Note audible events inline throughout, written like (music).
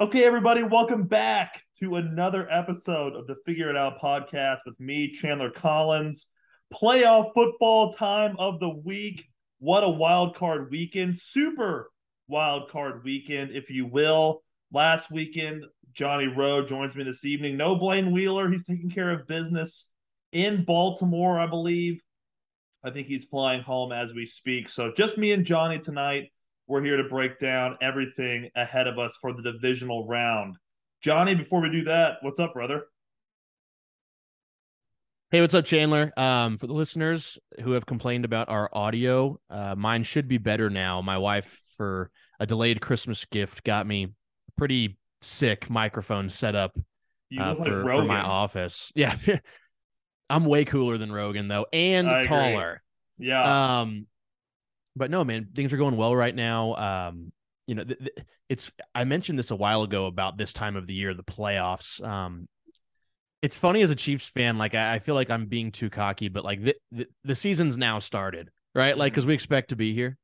Okay, everybody, welcome back to another episode of the Figure It Out podcast with me, Chandler Collins. Playoff football time of the week. What a wild card weekend. Super wild card weekend, if you will. Last weekend, Johnny Rowe joins me this evening. No Blaine Wheeler. He's taking care of business in Baltimore, I believe. I think he's flying home as we speak. So just me and Johnny tonight. We're here to break down everything ahead of us for the divisional round. Johnny, before we do that, what's up, brother? Hey, what's up, Chandler? Um, for the listeners who have complained about our audio, uh, mine should be better now. My wife, for a delayed Christmas gift, got me a pretty sick microphone set up uh, for, for my office. (laughs) Yeah, I'm way cooler than Rogan though, and I taller. Agree. Yeah. Um, but no, man, things are going well right now. Um, you know, th- th- it's I mentioned this a while ago about this time of the year, the playoffs. Um, it's funny as a Chiefs fan, like I, I feel like I'm being too cocky, but like the, the, the season's now started, right? Like because mm-hmm. we expect to be here.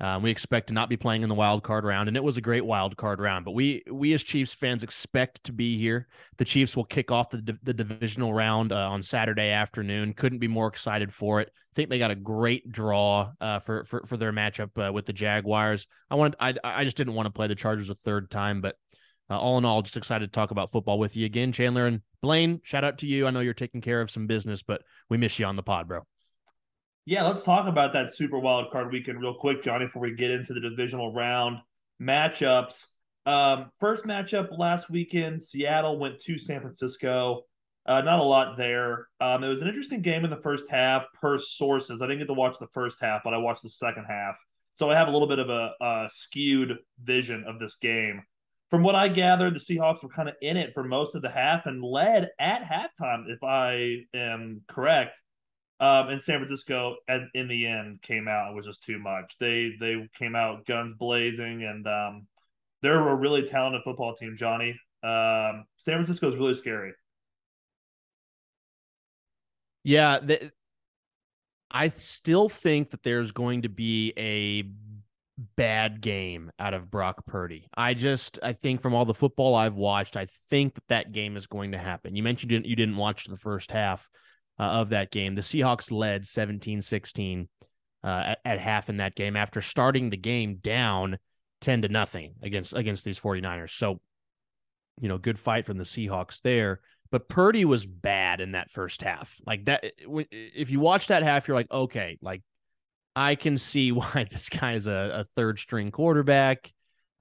Um, we expect to not be playing in the wild card round, and it was a great wild card round. But we we as Chiefs fans expect to be here. The Chiefs will kick off the the divisional round uh, on Saturday afternoon. Couldn't be more excited for it. I think they got a great draw uh, for for for their matchup uh, with the Jaguars. I wanted I I just didn't want to play the Chargers a third time, but uh, all in all, just excited to talk about football with you again, Chandler and Blaine. Shout out to you. I know you're taking care of some business, but we miss you on the pod, bro. Yeah, let's talk about that super wild card weekend real quick, Johnny, before we get into the divisional round matchups. Um, first matchup last weekend, Seattle went to San Francisco. Uh, not a lot there. Um, it was an interesting game in the first half, per sources. I didn't get to watch the first half, but I watched the second half, so I have a little bit of a, a skewed vision of this game. From what I gathered, the Seahawks were kind of in it for most of the half and led at halftime, if I am correct. Um, and San Francisco, at, in the end, came out and was just too much. They they came out guns blazing, and um, they're a really talented football team. Johnny, um, San Francisco is really scary. Yeah, I still think that there's going to be a bad game out of Brock Purdy. I just I think from all the football I've watched, I think that that game is going to happen. You mentioned you didn't, you didn't watch the first half uh, of that game. The Seahawks led 17 16 uh, at, at, half in that game after starting the game down 10 to nothing against against these 49ers. So, you know, good fight from the Seahawks there. But Purdy was bad in that first half. Like that, if you watch that half, you're like, okay, like I can see (laughs) why this guy is a, a third string quarterback.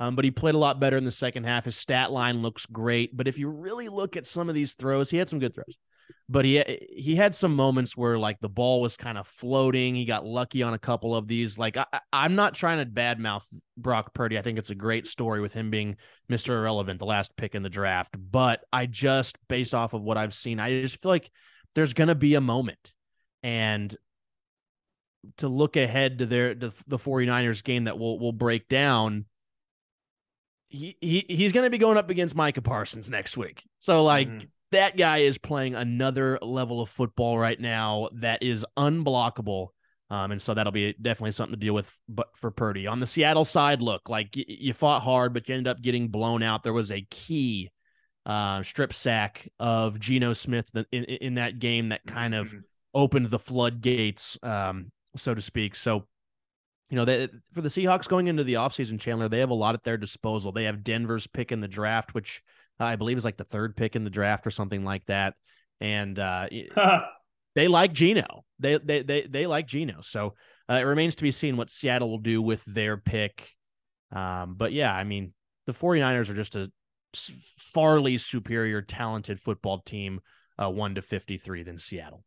Um, but he played a lot better in the second half. His stat line looks great. But if you really look at some of these throws, he had some good throws but he he had some moments where like the ball was kind of floating. He got lucky on a couple of these. Like I, I'm not trying to badmouth Brock Purdy. I think it's a great story with him being Mr. Irrelevant, the last pick in the draft. But I just based off of what I've seen, I just feel like there's gonna be a moment, and to look ahead to their the, the 49ers game that we'll we'll break down. He, he he's going to be going up against Micah Parsons next week. So like mm-hmm that guy is playing another level of football right now that is unblockable. Um, and so that'll be definitely something to deal with. But for Purdy on the Seattle side, look like y- you fought hard, but you ended up getting blown out. There was a key uh, strip sack of Geno Smith in, in that game that kind of mm-hmm. opened the floodgates, um, so to speak. So, you know, they, for the Seahawks going into the offseason, Chandler, they have a lot at their disposal. They have Denver's pick in the draft, which I believe is like the third pick in the draft or something like that. And uh, (laughs) they like Geno. They they they they like Geno. So uh, it remains to be seen what Seattle will do with their pick. Um, but yeah, I mean, the 49ers are just a farly superior talented football team, uh, 1 to 53 than Seattle.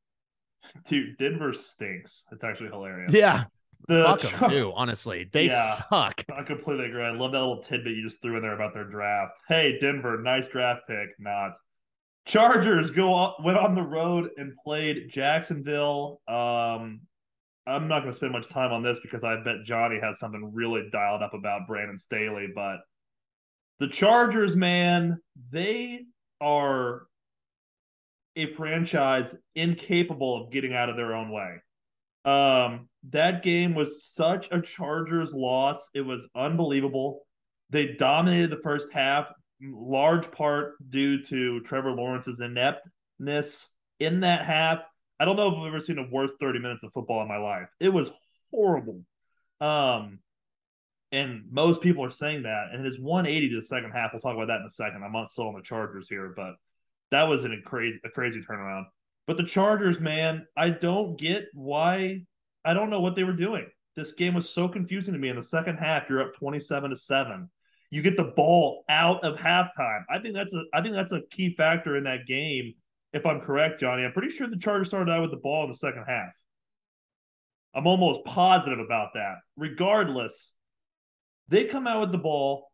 Dude, Denver stinks. It's actually hilarious. Yeah. The Fuck them too, honestly. They yeah, suck. I completely agree. I love that little tidbit you just threw in there about their draft. Hey, Denver, nice draft pick. Not. Chargers go up, went on the road and played Jacksonville. Um, I'm not going to spend much time on this because I bet Johnny has something really dialed up about Brandon Staley. But the Chargers, man, they are a franchise incapable of getting out of their own way. Um, that game was such a Chargers loss. It was unbelievable. They dominated the first half, large part due to Trevor Lawrence's ineptness in that half. I don't know if I've ever seen a worse 30 minutes of football in my life. It was horrible. Um, and most people are saying that. And his 180 to the second half, we'll talk about that in a second. I'm not still on the Chargers here, but that was an, a crazy a crazy turnaround. But the Chargers, man, I don't get why. I don't know what they were doing. This game was so confusing to me. In the second half, you're up 27 to seven. You get the ball out of halftime. I think that's a I think that's a key factor in that game. If I'm correct, Johnny, I'm pretty sure the Chargers started out with the ball in the second half. I'm almost positive about that. Regardless, they come out with the ball.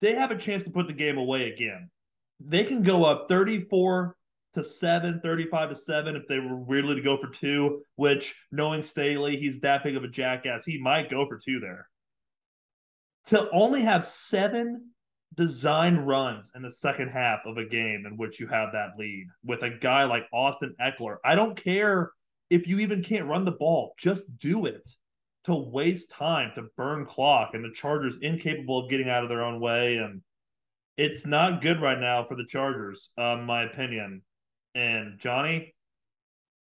They have a chance to put the game away again. They can go up 34 to 7, 35 to 7 if they were weirdly to go for two, which knowing Staley, he's that big of a jackass. He might go for two there. To only have seven design runs in the second half of a game in which you have that lead with a guy like Austin Ekeler. I don't care if you even can't run the ball, just do it to waste time to burn clock and the Chargers incapable of getting out of their own way and it's not good right now for the Chargers, um, my opinion. And Johnny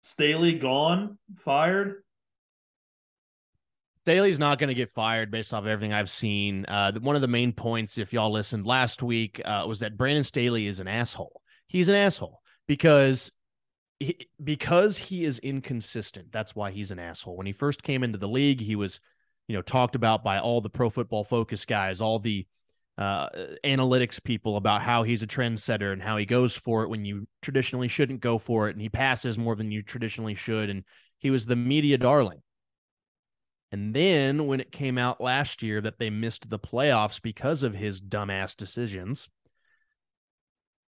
Staley gone, fired. Staley's not going to get fired based off everything I've seen. Uh, one of the main points, if y'all listened last week, uh, was that Brandon Staley is an asshole. He's an asshole because he, because he is inconsistent. That's why he's an asshole. When he first came into the league, he was, you know, talked about by all the pro football focus guys, all the uh, analytics people about how he's a trendsetter and how he goes for it when you traditionally shouldn't go for it, and he passes more than you traditionally should, and he was the media darling. And then when it came out last year that they missed the playoffs because of his dumbass decisions,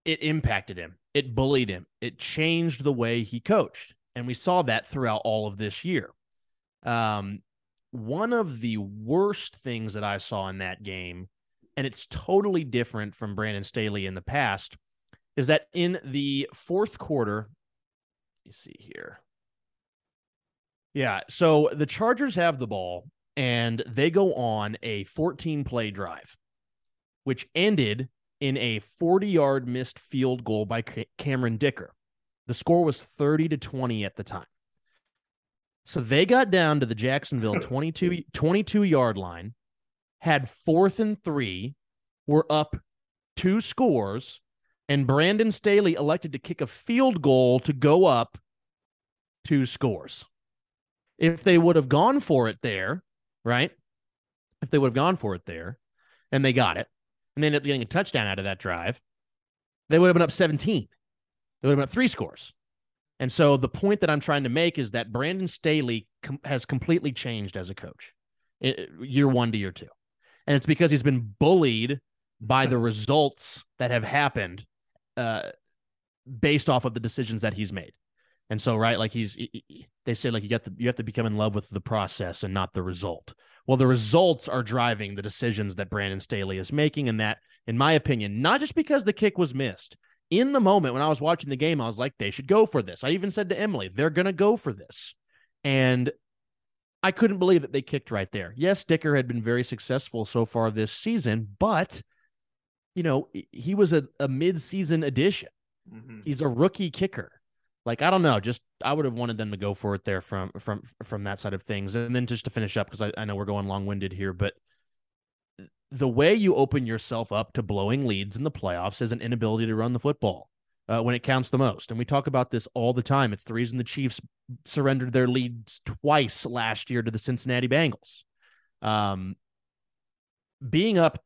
it impacted him. It bullied him. It changed the way he coached. And we saw that throughout all of this year. Um, one of the worst things that I saw in that game, and it's totally different from Brandon Staley in the past, is that in the fourth quarter, let me see here. Yeah, so the Chargers have the ball and they go on a 14 play drive, which ended in a 40 yard missed field goal by Cameron Dicker. The score was 30 to 20 at the time. So they got down to the Jacksonville (laughs) 22, 22 yard line, had fourth and three, were up two scores, and Brandon Staley elected to kick a field goal to go up two scores. If they would have gone for it there, right? If they would have gone for it there and they got it, and they ended up getting a touchdown out of that drive, they would have been up 17. They would have been up three scores. And so the point that I'm trying to make is that Brandon Staley com- has completely changed as a coach, it, year one to year two. And it's because he's been bullied by the results that have happened uh, based off of the decisions that he's made. And so, right, like he's, they say, like you got to, you have to become in love with the process and not the result. Well, the results are driving the decisions that Brandon Staley is making. And that, in my opinion, not just because the kick was missed. In the moment when I was watching the game, I was like, they should go for this. I even said to Emily, they're going to go for this. And I couldn't believe that they kicked right there. Yes, Dicker had been very successful so far this season, but, you know, he was a, a mid season addition. Mm-hmm. He's a rookie kicker like I don't know, just I would have wanted them to go for it there from from from that side of things. And then just to finish up, because I, I know we're going long winded here, but the way you open yourself up to blowing leads in the playoffs is an inability to run the football uh, when it counts the most. And we talk about this all the time. It's the reason the Chiefs surrendered their leads twice last year to the Cincinnati Bengals. Um, being up,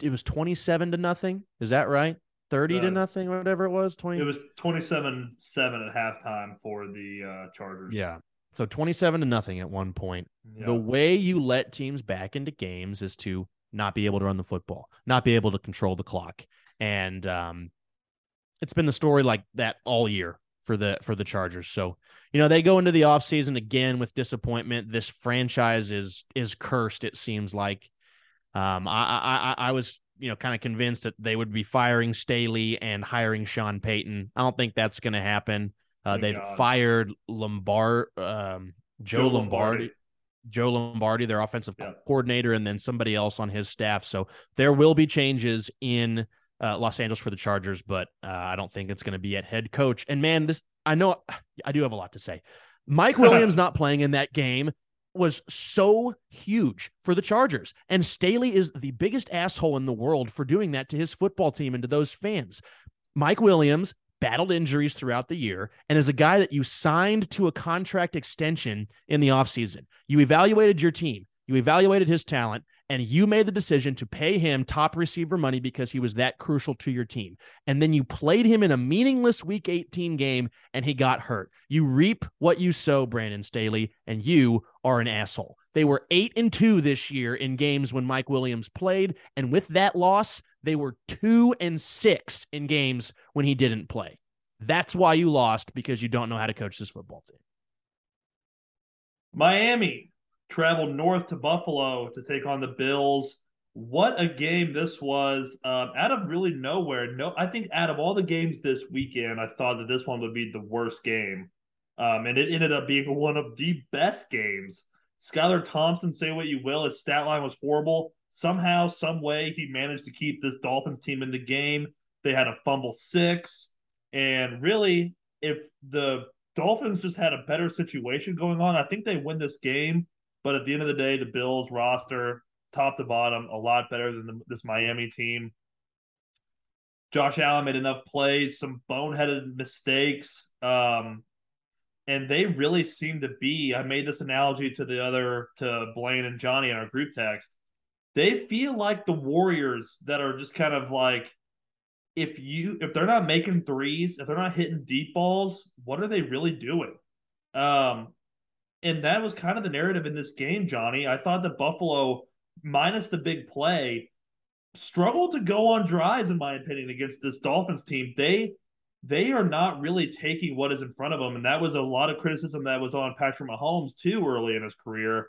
it was 27 to nothing. Is that right? 30 uh, to nothing, whatever it was. 20. It was 27 7 at halftime for the uh, Chargers. Yeah. So 27 to nothing at one point. Yeah. The way you let teams back into games is to not be able to run the football, not be able to control the clock. And um, it's been the story like that all year for the for the Chargers. So, you know, they go into the offseason again with disappointment. This franchise is is cursed, it seems like. Um, I, I I was you know, kind of convinced that they would be firing Staley and hiring Sean Payton. I don't think that's going to happen. Uh, they've God. fired Lombard, um, Joe, Joe Lombardi. Lombardi. Joe Lombardi, their offensive Yeah. coordinator, and then somebody else on his staff. So there will be changes in uh, Los Angeles for the Chargers, but uh, I don't think it's going to be at head coach. And man, this I know I do have a lot to say. Mike (laughs) Williams not playing in that game was so huge for the Chargers. And Staley is the biggest asshole in the world for doing that to his football team and to those fans. Mike Williams battled injuries throughout the year and is a guy that you signed to a contract extension in the offseason. You evaluated your team, you evaluated his talent, and you made the decision to pay him top receiver money because he was that crucial to your team. And then you played him in a meaningless week 18 game and he got hurt. You reap what you sow, Brandon Staley, and you are an asshole. They were 8 and 2 this year in games when Mike Williams played, and with that loss, they were 2 and 6 in games when he didn't play. That's why you lost because you don't know how to coach this football team. Miami traveled north to Buffalo to take on the Bills. What a game this was! Um, out of really nowhere. No, I think out of all the games this weekend, I thought that this one would be the worst game, um, and it ended up being one of the best games. Skylar Thompson, say what you will, his stat line was horrible. Somehow, some way, he managed to keep this Dolphins team in the game. They had a fumble six, and really, if the Dolphins just had a better situation going on, I think they win this game. But at the end of the day, the Bills roster, top to bottom, a lot better than the, this Miami team. Josh Allen made enough plays, some boneheaded mistakes. Um, and they really seem to be. I made this analogy to the other, to Blaine and Johnny in our group text. They feel like the Warriors that are just kind of like, if you if they're not making threes, if they're not hitting deep balls, what are they really doing? Um, and that was kind of the narrative in this game, Johnny. I thought that Buffalo, minus the big play, struggled to go on drives, in my opinion, against this Dolphins team. They they are not really taking what is in front of them, and that was a lot of criticism that was on Patrick Mahomes too early in his career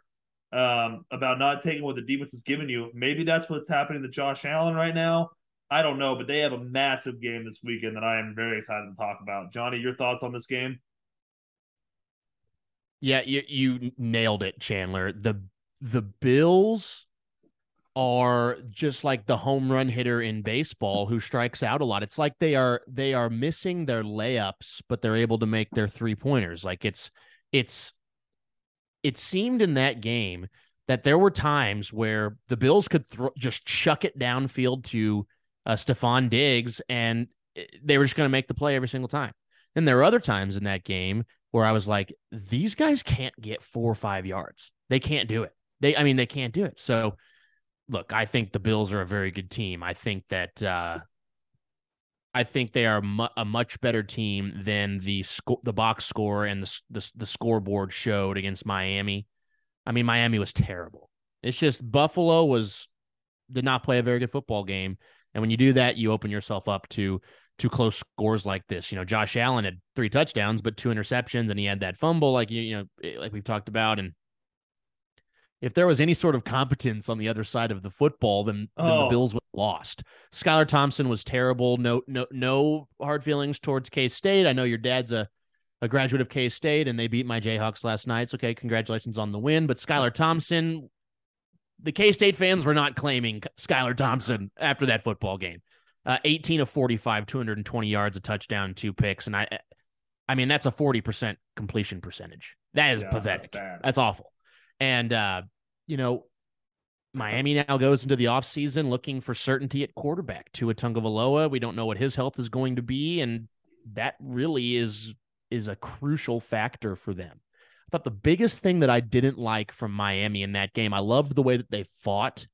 um, about not taking what the defense is giving you. Maybe that's what's happening to Josh Allen right now. I don't know, but they have a massive game this weekend that I am very excited to talk about. Johnny, your thoughts on this game? Yeah, you you nailed it, Chandler. The the Bills are just like the home run hitter in baseball who strikes out a lot. It's like they are they are missing their layups, but they're able to make their three pointers. Like it's it's it seemed in that game that there were times where the Bills could throw just chuck it downfield to uh, Stefon Diggs, and eh, they were just going to make the play every single time. Then there were other times in that game where I was like, these guys can't get four or five yards. They can't do it. They, I mean, they can't do it. So, look, I think the Bills are a very good team. I think that, uh, I think they are mu- a much better team than the sco- the box score and the, the the scoreboard showed against Miami. I mean, Miami was terrible. It's just Buffalo was did not play a very good football game, and when you do that, you open yourself up to to close scores like this. You know, Josh Allen had three touchdowns, but two interceptions, and he had that fumble, like you, you know, eh, like we've talked about. And if there was any sort of competence on the other side of the football, then, then the Oh. Bills would have lost. Skylar Thompson was terrible. No, no, no hard feelings towards K State. I know your dad's a a graduate of K State, and they beat my Jayhawks last night. So, okay, congratulations on the win. But Skylar Thompson, the K State fans were not claiming Skylar Thompson after that football game. Uh, 18 of 45, 220 yards, a touchdown, two picks, and I, I mean that's a 40 percent completion percentage. That is Yeah, pathetic. bad. That's awful. And uh, you know, Miami now goes into the offseason looking for certainty at quarterback. Tua Tagovailoa, we don't know what his health is going to be, and that really is is a crucial factor for them. I thought the biggest thing that I didn't like from Miami in that game, I loved the way that they fought.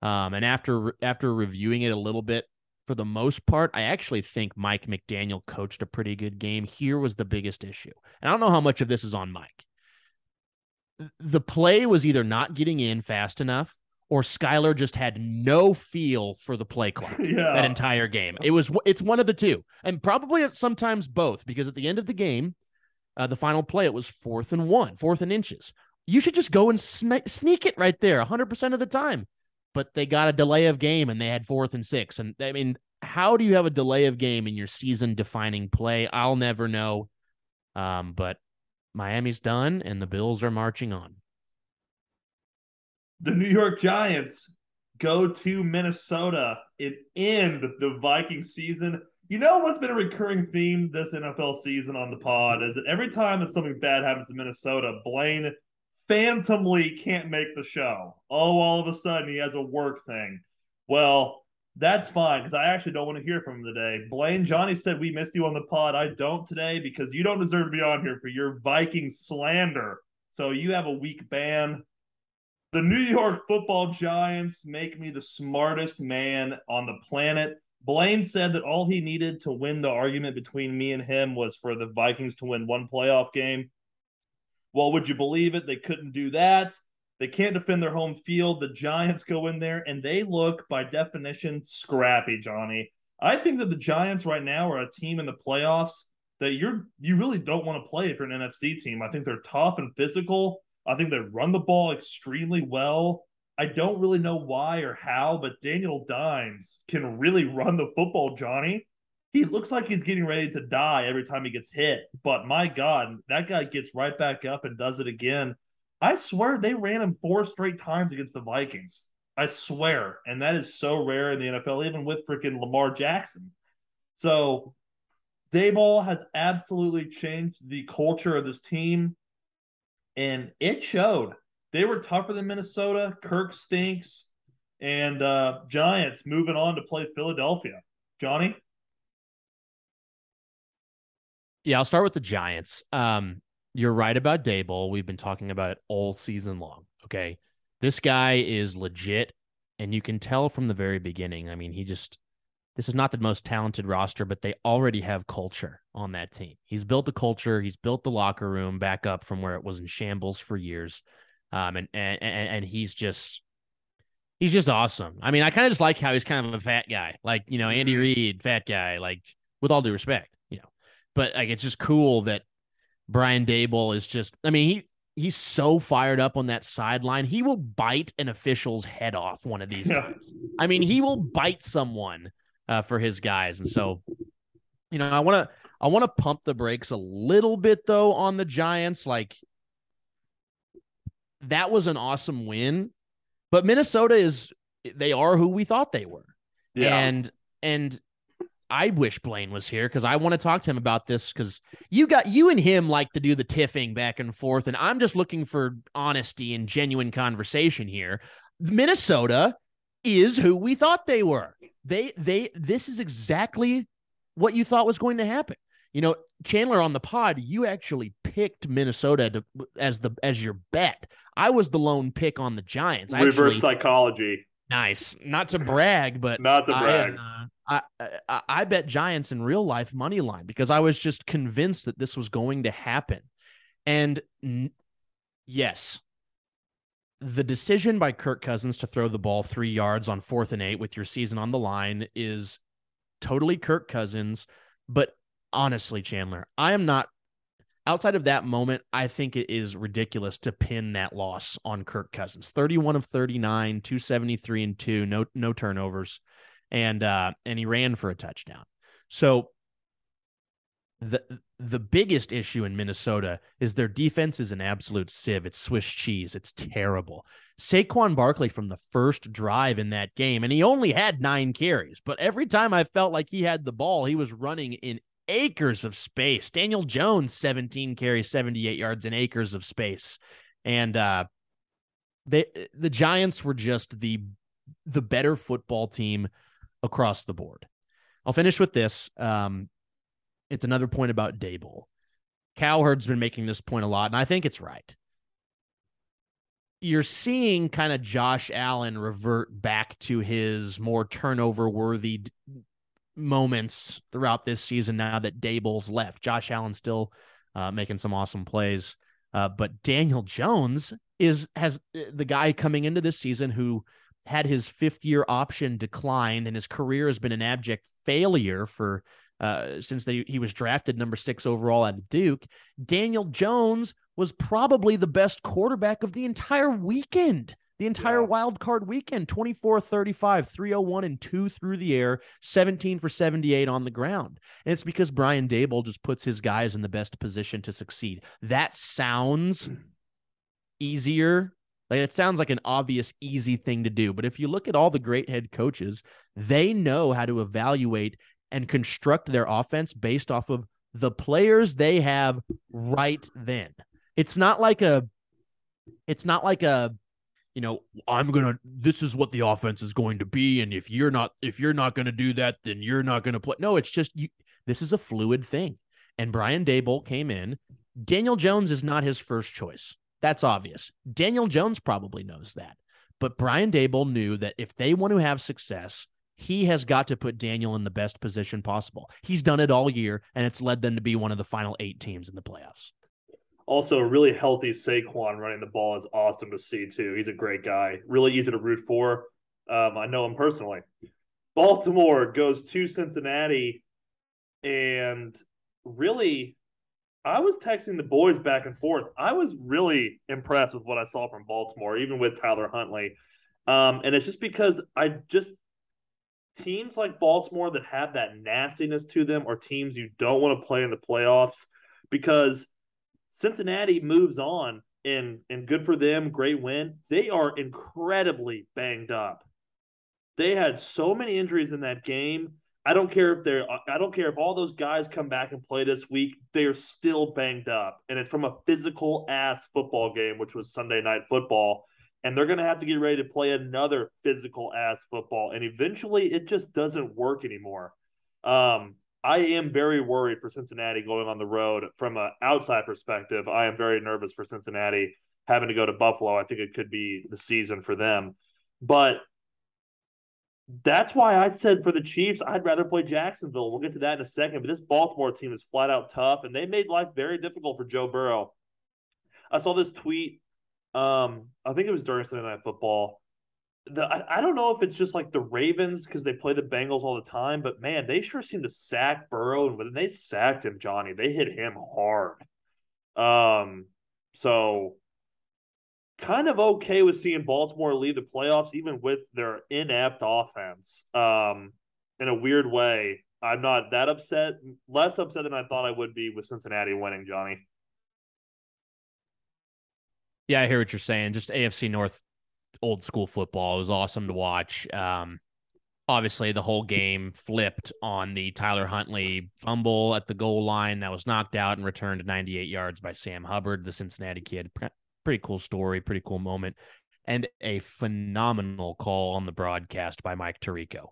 Um, and after after reviewing it a little bit, for the most part, I actually think Mike McDaniel coached a pretty good game. Here was the biggest issue. And I don't know how much of this is on Mike. The play was either not getting in fast enough or Skylar just had no feel for the play (laughs) clock yeah. that entire game. It was it's one of the two, and probably sometimes both, because at the end of the game, uh, the final play it was fourth and one, fourth and inches. You should just go and sne- sneak it right there, hundred percent of the time. But they got a delay of game, and they had fourth and six. And I mean, how do you have a delay of game in your season-defining play? I'll never know. Um, but Miami's done, and the Bills are marching on. the New York Giants go to Minnesota and end the Viking season. You know what's been a recurring theme this NFL season on the pod is that every time that something bad happens in Minnesota, Blaine phantomly can't make the show. Oh, all of a sudden he has a work thing. Well, that's fine because I actually don't want to hear from him today. Blaine, Johnny said we missed you on the pod. I don't today because you don't deserve to be on here for your Viking slander. So you have a week ban. The New York football giants make me the smartest man on the planet. Blaine said that all he needed to win the argument between me and him was for the Vikings to win one playoff game. Well, would you believe it? They couldn't do that. They can't defend their home field. The Giants go in there and they look, by definition, scrappy, Johnny. I think that the Giants right now are a team in the playoffs that you're you really don't want to play if you're an NFC team. I think they're tough and physical. I think they run the ball extremely well. I don't really know why or how, but Danny Dimes can really run the football, Johnny. He looks like he's getting ready to die every time he gets hit. But my God, that guy gets right back up and does it again. I swear they ran him four straight times against the Vikings. I swear. And that is so rare in the NFL, even with freaking Lamar Jackson. So Daboll has absolutely changed the culture of this team. And it showed. They were tougher than Minnesota. Kirk stinks. And uh, Giants moving on to play Philadelphia. Johnny? Yeah, I'll start with the Giants. Um, you're right about Daboll. We've been talking about it all season long. Okay. This guy is legit. And you can tell from the very beginning. I mean, he just, this is not the most talented roster, but they already have culture on that team. He's built the culture. He's built the locker room back up from where it was in shambles for years. Um, and, and, and he's just, he's just awesome. I mean, I kind of just like how he's kind of a fat guy, like, you know, Andy mm-hmm. Reid, fat guy, like with all due respect, but like, it's just cool that Brian Daboll is just, I mean, he, he's so fired up on that sideline. He will bite an official's head off one of these yeah. times. I mean, he will bite someone uh, for his guys. And so, you know, I want to, I want to pump the brakes a little bit though on the Giants. Like that was an awesome win, but Minnesota is, they are who we thought they were. Yeah. And, and I wish Blaine was here because I want to talk to him about this because you got you and him like to do the tiffing back and forth, and I'm just looking for honesty and genuine conversation here. Minnesota is who we thought they were. They they this is exactly what you thought was going to happen. You know, Chandler on the pod, you actually picked Minnesota to, as the as your bet. I was the lone pick on the Giants. Reverse actually, psychology. Nice. Not to brag, but not to brag. I, uh, I, I, I bet Giants in real life money line because I was just convinced that this was going to happen. And n- yes, the decision by Kirk Cousins to throw the ball three yards on fourth and eight with your season on the line is totally Kirk Cousins. But honestly, Chandler, I am not outside of that moment. I think it is ridiculous to pin that loss on Kirk Cousins. 31 of 39, 273 and two, no, no turnovers and uh, and he ran for a touchdown. So the the biggest issue in Minnesota is their defense is an absolute sieve. It's Swiss cheese. It's terrible. Saquon Barkley from the first drive in that game, and he only had nine carries, but every time I felt like he had the ball, he was running in acres of space. Daniel Jones, 17 carries, 78 yards in acres of space. And uh they the Giants were just the the better football team across the board. I'll finish with this. Um, it's another point about Daboll. Cowherd's been making this point a lot, and I think it's right. You're seeing kind of Josh Allen revert back to his more turnover worthy moments throughout this season now that Daboll's left. Josh Allen still uh, making some awesome plays. Uh, but Daniel Jones is has uh, the guy coming into this season who had his fifth year option declined, and his career has been an abject failure for uh, since they, he was drafted number six overall at Duke. Daniel Jones was probably the best quarterback of the entire weekend. The entire yeah. wild card weekend 24 35, 301 and 2 through the air, 17 for 78 on the ground. And it's because Brian Daboll just puts his guys in the best position to succeed. That sounds easier Like it sounds like an obvious, easy thing to do. But if you look at all the great head coaches, they know how to evaluate and construct their offense based off of the players they have right then. It's not like a it's not like a you know, I'm to this is what the offense is going to be and if you're not if you're not going to do that then you're not going to play. No, it's just you this is a fluid thing. And Brian Daboll came in. Daniel Jones is not his first choice. That's obvious. Daniel Jones probably knows that. But Brian Daboll knew that if they want to have success, he has got to put Daniel in the best position possible. He's done it all year, and it's led them to be one of the final eight teams in the playoffs. Also, a really healthy Saquon running the ball is awesome to see too. He's a great guy, really easy to root for. Um, I know him personally. Baltimore goes to Cincinnati, and really, I was texting the boys back and forth. I was really impressed with what I saw from Baltimore, even with Tyler Huntley. Um, and it's just because I just teams like Baltimore that have that nastiness to them are teams you don't want to play in the playoffs because Cincinnati moves on and and good for them, great win. They are incredibly banged up. They had so many injuries in that game. I don't care if they're I don't care if all those guys come back and play this week, they are still banged up. And it's from a physical ass football game, which was Sunday night football and they're going to have to get ready to play another physical ass football. And eventually, it just doesn't work anymore. Um, I am very worried for Cincinnati going on the road from an outside perspective. I am very nervous for Cincinnati having to go to Buffalo. I think it could be the season for them. But that's why I said for the Chiefs, I'd rather play Jacksonville. We'll get to that in a second. But this Baltimore team is flat out tough, and they made life very difficult for Joe Burrow. I saw this tweet um, I think it was during Sunday Night Football. The I, I don't know if it's just like the Ravens because they play the Bengals all the time, but man, they sure seem to sack Burrow, and when they sacked him, Johnny, they hit him hard. Um, so kind of okay with seeing Baltimore leave the playoffs, even with their inept offense. Um, in a weird way, I'm not that upset. Less upset than I thought I would be with Cincinnati winning, Johnny. Yeah, I hear what you're saying. Just AFC North old school football. It was awesome to watch. Um, obviously, the whole game flipped on the Tyler Huntley fumble at the goal line that was knocked out and returned 98 yards by Sam Hubbard, the Cincinnati kid. Pretty cool story, pretty cool moment, and a phenomenal call on the broadcast by Mike Tirico.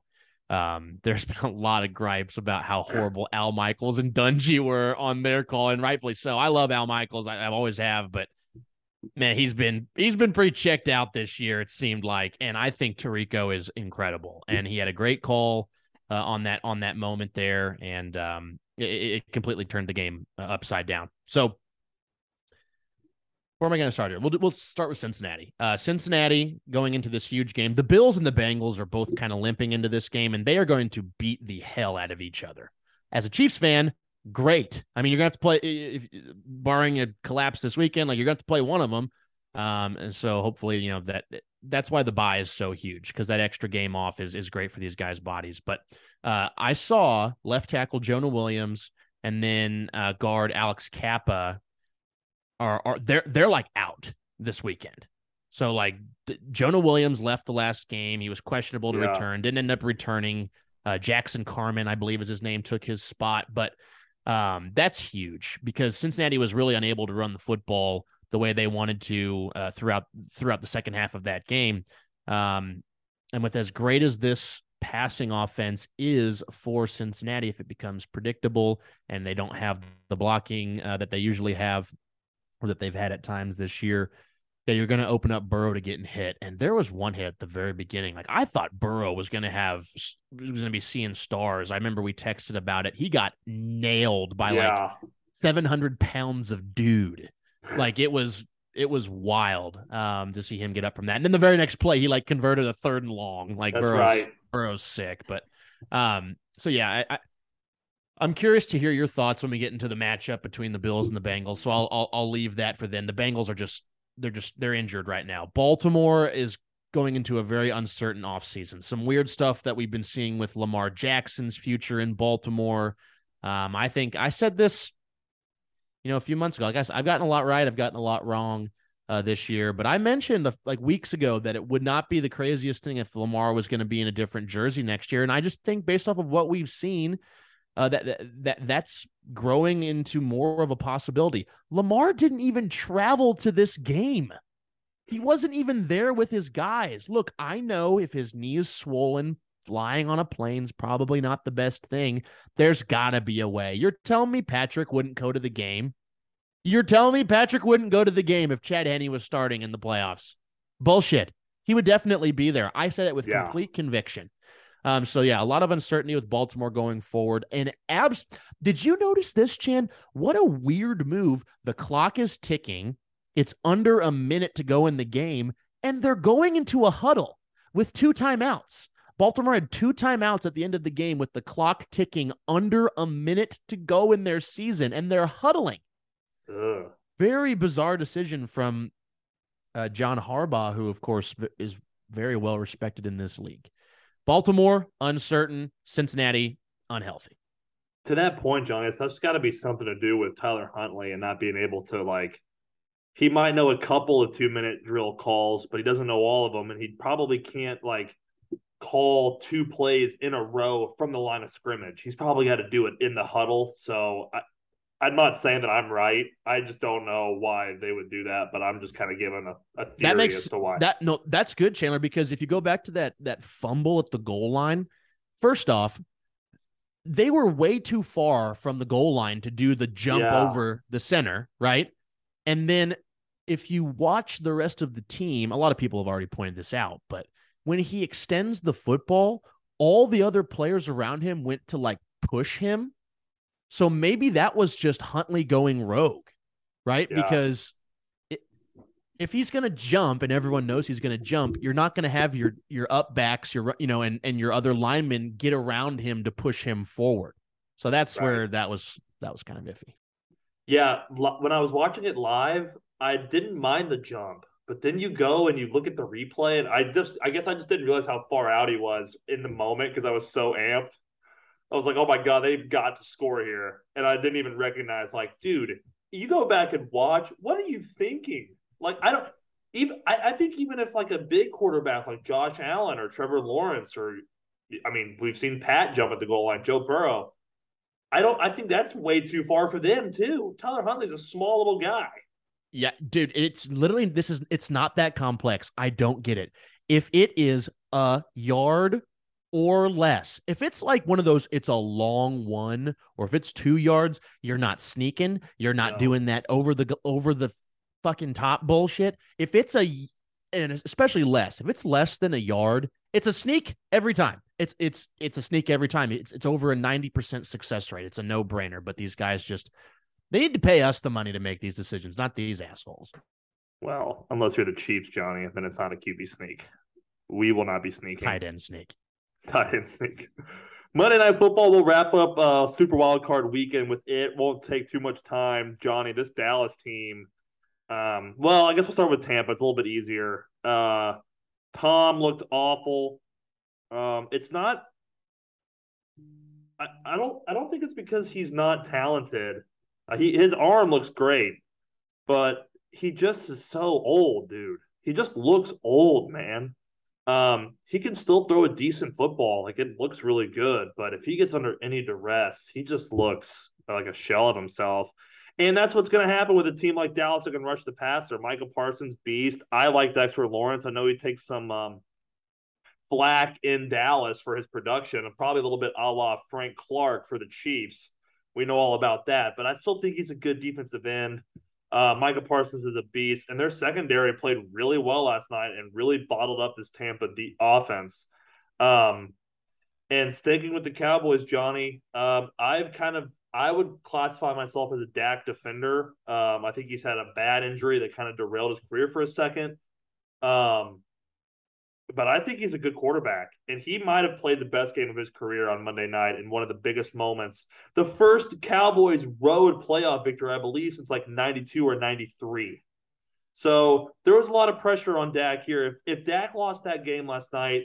Um, (laughs) there's been a lot of gripes about how horrible Al Michaels and Dungy were on their call, and rightfully so. I love Al Michaels, I, I always have, but man, he's been he's been pretty checked out this year. It seemed like, and I think Tirico is incredible, and he had a great call uh, on that on that moment there, and um, it, it completely turned the game uh, upside down. So. Where am I going to start here? We'll, we'll start with Cincinnati. Uh, Cincinnati going into this huge game. The Bills and the Bengals are both kind of limping into this game, and they are going to beat the hell out of each other. As a Chiefs fan, great. I mean, you're gonna have to play, if, barring a collapse this weekend, like you're gonna have to play one of them. Um, and so hopefully, you know that that's why the bye is so huge because that extra game off is is great for these guys' bodies. But uh, I saw left tackle Jonah Williams and then uh, guard Alex Cappa are are they're they're like out this weekend. So like Jonah Williams left the last game. He was questionable to yeah. return. Didn't end up returning. Uh, Jackson Carman, I believe is his name, took his spot. But um, that's huge because Cincinnati was really unable to run the football the way they wanted to uh, throughout throughout the second half of that game. Um, and with as great as this passing offense is for Cincinnati, if it becomes predictable and they don't have the blocking uh, that they usually have or that they've had at times this year, yeah, you're going to open up Burrow to getting hit. And there was one hit at the very beginning. Like I thought Burrow was going to have, was going to be seeing stars. I remember we texted about it. He got nailed by yeah. like 700 pounds of dude. Like it was, it was wild um, to see him get up from that. And then the very next play, he like converted a third and long. Like That's Burrow's, right. Burrow's sick. But um, so yeah, I, I I'm curious to hear your thoughts when we get into the matchup between the Bills and the Bengals. So I'll, I'll I'll leave that for then. The Bengals are just they're just they're injured right now. Baltimore is going into a very uncertain offseason. Some weird stuff that we've been seeing with Lamar Jackson's future in Baltimore. Um, I think I said this, you know, a few months ago. I guess I've gotten a lot right. I've gotten a lot wrong. uh, this year. But I mentioned like weeks ago that it would not be the craziest thing if Lamar was going to be in a different jersey next year. And I just think based off of what we've seen, uh, that, that that that's growing into more of a possibility. Lamar didn't even travel to this game. He wasn't even there with his guys. Look, I know if his knee is swollen, flying on a plane's probably not the best thing. There's got to be a way. You're telling me Patrick wouldn't go to the game? You're telling me Patrick wouldn't go to the game if Chad Henne was starting in the playoffs? Bullshit. He would definitely be there. I said it with yeah. complete conviction. Um, so yeah, a lot of uncertainty with Baltimore going forward. And abs, did you notice this, Chan? What a weird move. The clock is ticking. It's under a minute to go in the game, and they're going into a huddle with two timeouts. Baltimore had two timeouts at the end of the game with the clock ticking under a minute to go in their season, and they're huddling. Ugh. Very bizarre decision from uh, John Harbaugh, who, of course, is very well respected in this league. Baltimore, uncertain. Cincinnati, unhealthy. To that point, John, it's just got to be something to do with Tyler Huntley and not being able to like. He might know a couple of two minute drill calls, but he doesn't know all of them, and he probably can't like call two plays in a row from the line of scrimmage. He's probably got to do it in the huddle. So I, I'm not saying that I'm right. I just don't know why they would do that, but I'm just kind of giving a, a theory that makes, as to why. That no, that's good, Chandler, because if you go back to that that fumble at the goal line, first off, they were way too far from the goal line to do the jump yeah. over the center, right? And then if you watch the rest of the team, a lot of people have already pointed this out, but when he extends the football, all the other players around him went to like push him. So maybe that was just Huntley going rogue, right? Yeah. Because it, if he's going to jump and everyone knows he's going to jump, you're not going to have your your up backs, your you know, and and your other linemen get around him to push him forward. So that's right. where that was that was kind of iffy. Yeah, when I was watching it live, I didn't mind the jump. But then you go and you look at the replay, and I just, I guess I just didn't realize how far out he was in the moment because I was so amped. I was like, oh my God, they've got to score here. And I didn't even recognize, like, dude, you go back and watch, what are you thinking? Like, I don't, even, I, I think even if like a big quarterback like Josh Allen or Trevor Lawrence, or, I mean, we've seen Pat jump at the goal line, Joe Burrow. I don't, I think that's way too far for them, too. Tyler Huntley's a small little guy. Yeah, dude, it's literally this is it's not that complex. I don't get it. If it is a yard or less, if it's like one of those, it's a long one, or if it's two yards, you're not sneaking. You're not no. doing that over the over the fucking top bullshit. If it's a and especially less, if it's less than a yard, it's a sneak every time. It's it's it's a sneak every time. It's it's over a 90% success rate. It's a no-brainer, but these guys just they need to pay us the money to make these decisions, not these assholes. Well, unless you're the Chiefs, Johnny, then it's not a QB sneak. We will not be sneaking. Tight end sneak. (laughs) Tight end sneak. Monday Night Football will wrap up uh, Super Wild Card weekend with it. Won't take too much time, Johnny. This Dallas team. Um, well, I guess we'll start with Tampa. It's a little bit easier. Uh, Tom looked awful. Um, it's not. I, I don't. I don't think it's because he's not talented. Uh, he his arm looks great, but he just is so old, dude. He just looks old, man. Um, he can still throw a decent football. Like it looks really good, but if he gets under any duress, he just looks like a shell of himself. And that's what's going to happen with a team like Dallas that can rush the passer. Michael Parsons, beast. I like Dexter Lawrence. I know he takes some um, flack in Dallas for his production, and probably a little bit a la Frank Clark for the Chiefs. We know all about that, but I still think he's a good defensive end. Uh, Micah Parsons is a beast, and their secondary played really well last night and really bottled up this Tampa de- offense. Um, and sticking with the Cowboys, Johnny, um, I've kind of I would classify myself as a Dak defender. Um, I think he's had a bad injury that kind of derailed his career for a second. Um, but I think he's a good quarterback, and he might have played the best game of his career on Monday night in one of the biggest moments. The first Cowboys road playoff victory, I believe, since like 92 or 93. So there was a lot of pressure on Dak here. If, if Dak lost that game last night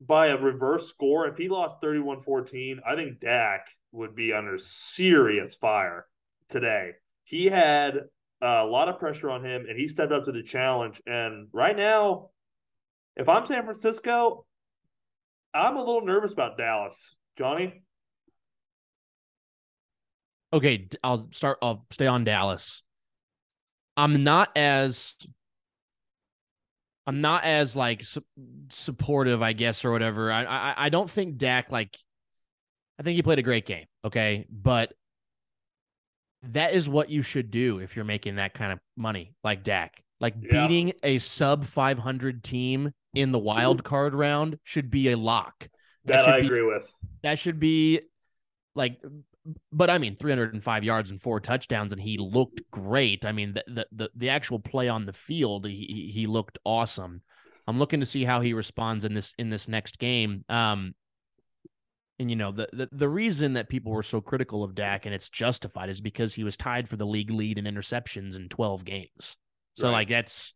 by a reverse score, if he lost 31 14, I think Dak would be under serious fire today. He had a lot of pressure on him, and he stepped up to the challenge. And right now, if I'm San Francisco, I'm a little nervous about Dallas. Johnny? Okay, I'll start. I'll stay on Dallas. I'm not as I'm not as like su- supportive, I guess, or whatever. I, I I don't think Dak like. I think he played a great game. Okay, but that is what you should do if you're making that kind of money, like Dak. Like Yeah. beating a sub 500 team in the wild card round should be a lock. That, should I be- agree with. That should be like, but I mean, 305 yards and four touchdowns, and he looked great. I mean, the the the, the actual play on the field, he he- he looked awesome. I'm looking to see how he responds in this in this next game. Um, and you know the, the the reason that people were so critical of Dak and it's justified is because he was tied for the league lead in interceptions in 12 games. So Right. like that's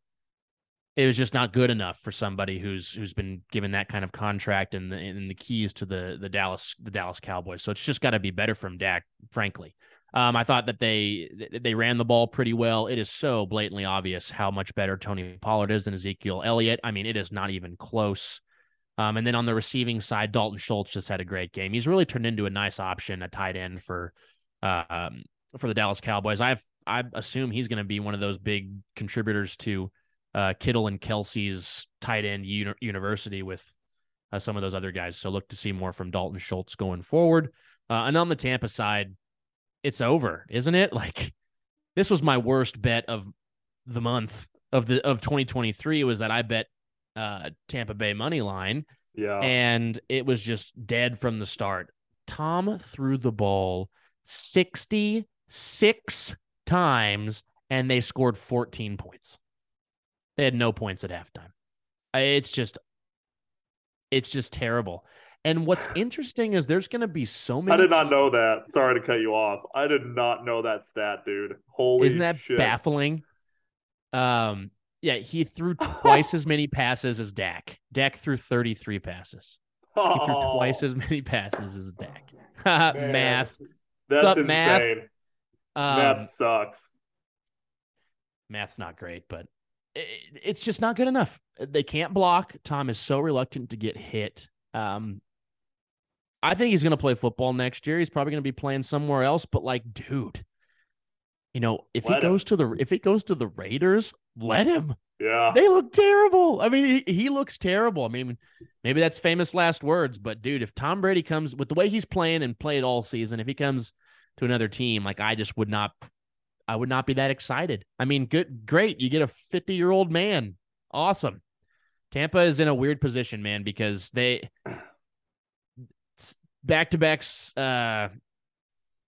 it was just not good enough for somebody who's who's been given that kind of contract and the and the keys to the the Dallas the Dallas Cowboys. So it's just got to be better from Dak, frankly. Um, I thought that they they ran the ball pretty well. It is so blatantly obvious how much better Tony Pollard is than Ezekiel Elliott. I mean, it is not even close. Um, and then on the receiving side, Dalton Schultz just had a great game. He's really turned into a nice option, a tight end for uh, um, for the Dallas Cowboys. I've I assume he's going to be one of those big contributors to uh, Kittle and Kelce's tight end uni- university with uh, some of those other guys. So look to see more from Dalton Schultz going forward. Uh, and on the Tampa side, it's over, isn't it? (laughs) Like this was my worst bet of the month of the of 2023 was that I bet uh, Tampa Bay money line Yeah. and it was just dead from the start. Tom threw the ball 66 times and they scored 14 points. They had no points at halftime. It's just it's just terrible. And what's interesting is there's going to be so many I did not know that. Sorry to cut you off. I did not know that stat, dude. Holy Isn't that shit. baffling? Um yeah, he threw (laughs) twice as many passes as Dak. Dak threw 33 passes. He threw Oh, (laughs) twice as many passes as Dak. (laughs) Math. That's up, insane. math? Um, that sucks. math's not great, but it's just not good enough. They can't block. Tom is so reluctant to get hit. Um, I think he's going to play football next year. He's probably going to be playing somewhere else. But like, dude, you know, if Let he him. goes to the if it goes to the Raiders, let him. Yeah. They look terrible. I mean, he, he looks terrible. I mean, maybe that's famous last words, but dude, if Tom Brady comes with the way he's playing and played all season, if he comes to another team, like I just would not, I would not be that excited. I mean, good, great. You get a 50 year old man. Awesome. Tampa is in a weird position, man, because they back to backs, uh,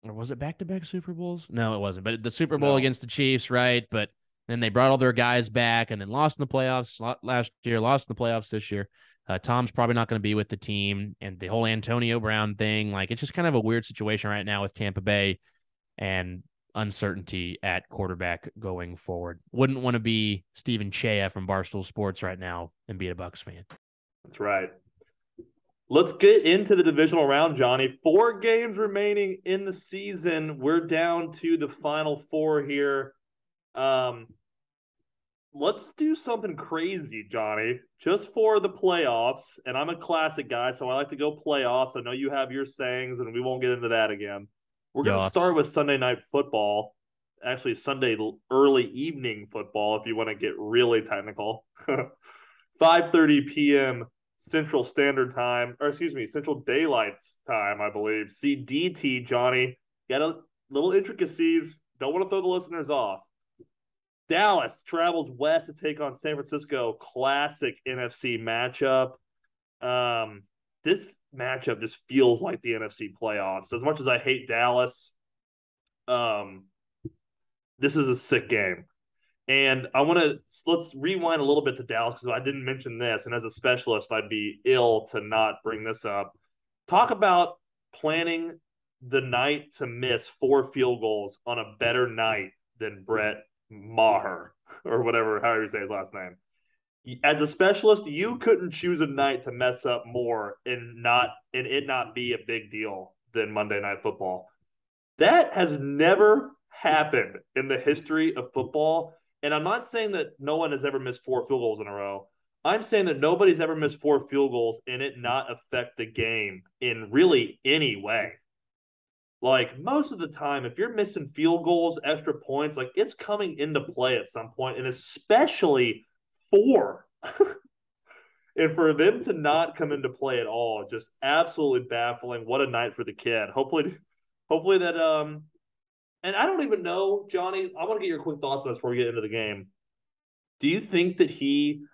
or was it back to back Super Bowls? No, it wasn't. But the Super Bowl No. against the Chiefs, right? But then they brought all their guys back and then lost in the playoffs last year, lost in the playoffs this year. Uh, Tom's probably not going to be with the team, and the whole Antonio Brown thing, like it's just kind of a weird situation right now with Tampa Bay and uncertainty at quarterback going forward. Wouldn't want to be Steven Cheah from Barstool Sports right now and be a Bucks fan. That's right. Let's get into the divisional round, Johnny. Four games remaining in the season. We're down to the final four here. Um, let's do something crazy, Johnny, just for the playoffs. And I'm a classic guy, so I like to go playoffs. I know you have your sayings, and we won't get into that again. We're going to start with Sunday night football. Actually, Sunday early evening football, if you want to get really technical. (laughs) 5:30 p.m. Central Standard Time, or excuse me, Central Daylight Time, I believe. CDT, Johnny. Got a little intricacies. Don't want to throw the listeners off. Dallas travels west to take on San Francisco. Classic NFC matchup. Um, this matchup just feels like the NFC playoffs. As much as I hate Dallas, um, this is a sick game. And I want to let's rewind a little bit to Dallas because I didn't mention this, and as a specialist, I'd be ill to not bring this up. Talk about planning the night to miss four field goals on a better night than Brett Maher or whatever, however you say his last name. As a specialist, you couldn't choose a night to mess up more and not and it not be a big deal than Monday Night Football. That has never happened in the history of football. And I'm not saying that no one has ever missed four field goals in a row. I'm saying that nobody's ever missed four field goals and it not affect the game in really any way. Like most of the time, if you're missing field goals, extra points, like it's coming into play at some point, and especially four. (laughs) and for them to not come into play at all, just absolutely baffling. What a night for the kid. Hopefully, hopefully that um and I don't even know, Johnny. I want to get your quick thoughts on this before we get into the game. Do you think that he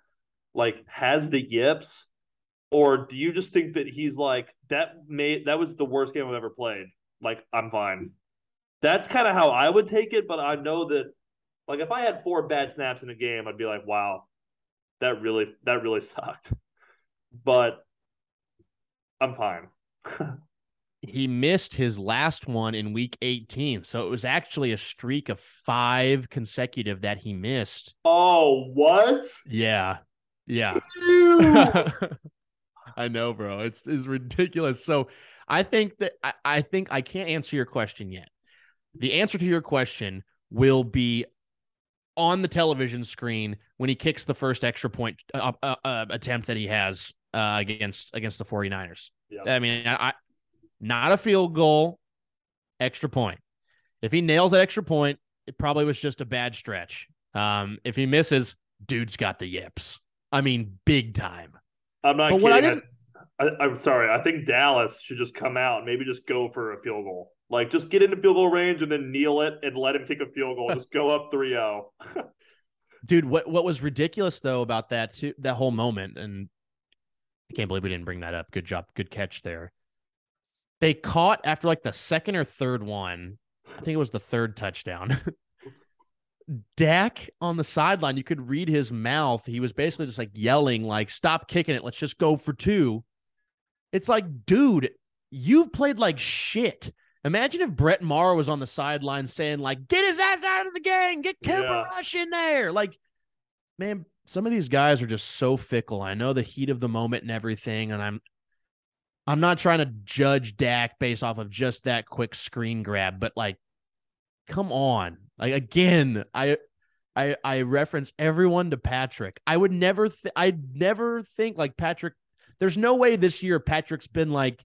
like has the yips, or do you just think that he's like that? Made that was the worst game I've ever played. Like I'm fine. That's kind of how I would take it, but I know that like if I had four bad snaps in a game, I'd be like, wow, that really that really sucked. But I'm fine. (laughs) he missed his last one in week 18. So it was actually a streak of five consecutive that he missed. Oh, what? Yeah. Yeah. (laughs) I know, bro. It's it's ridiculous. So I think that I, I think I can't answer your question yet. The answer to your question will be on the television screen when he kicks the first extra point uh, uh, uh, attempt that he has uh, against against the 49ers. Yep. I mean, I, not a field goal, extra point. If he nails that extra point, it probably was just a bad stretch. Um, if he misses, dude's got the yips. I mean, big time. I'm not but kidding. What I didn't... I, am sorry. I think Dallas should just come out and maybe just go for a field goal. Like, just get into field goal range and then kneel it and let him kick a field goal. just go up (laughs) 3 0. Dude, what, what was ridiculous, though, about that, too, that whole moment, and I can't believe we didn't bring that up. Good job. Good catch there they caught after like the second or third one. I think it was the third touchdown. (laughs) Dak on the sideline, you could read his mouth. He was basically just like yelling, like, stop kicking it. Let's just go for two. It's like, dude, you've played like shit. Imagine if Brett Maher was on the sideline saying, like, get his ass out of the game, get Cooper yeah. Rush in there. Like, man, some of these guys are just so fickle. I know the heat of the moment and everything, and I'm I'm not trying to judge Dak based off of just that quick screen grab, but like, come on. Like again, I I I reference everyone to Patrick. I would never th- I'd never think like Patrick. There's no way this year Patrick's been like,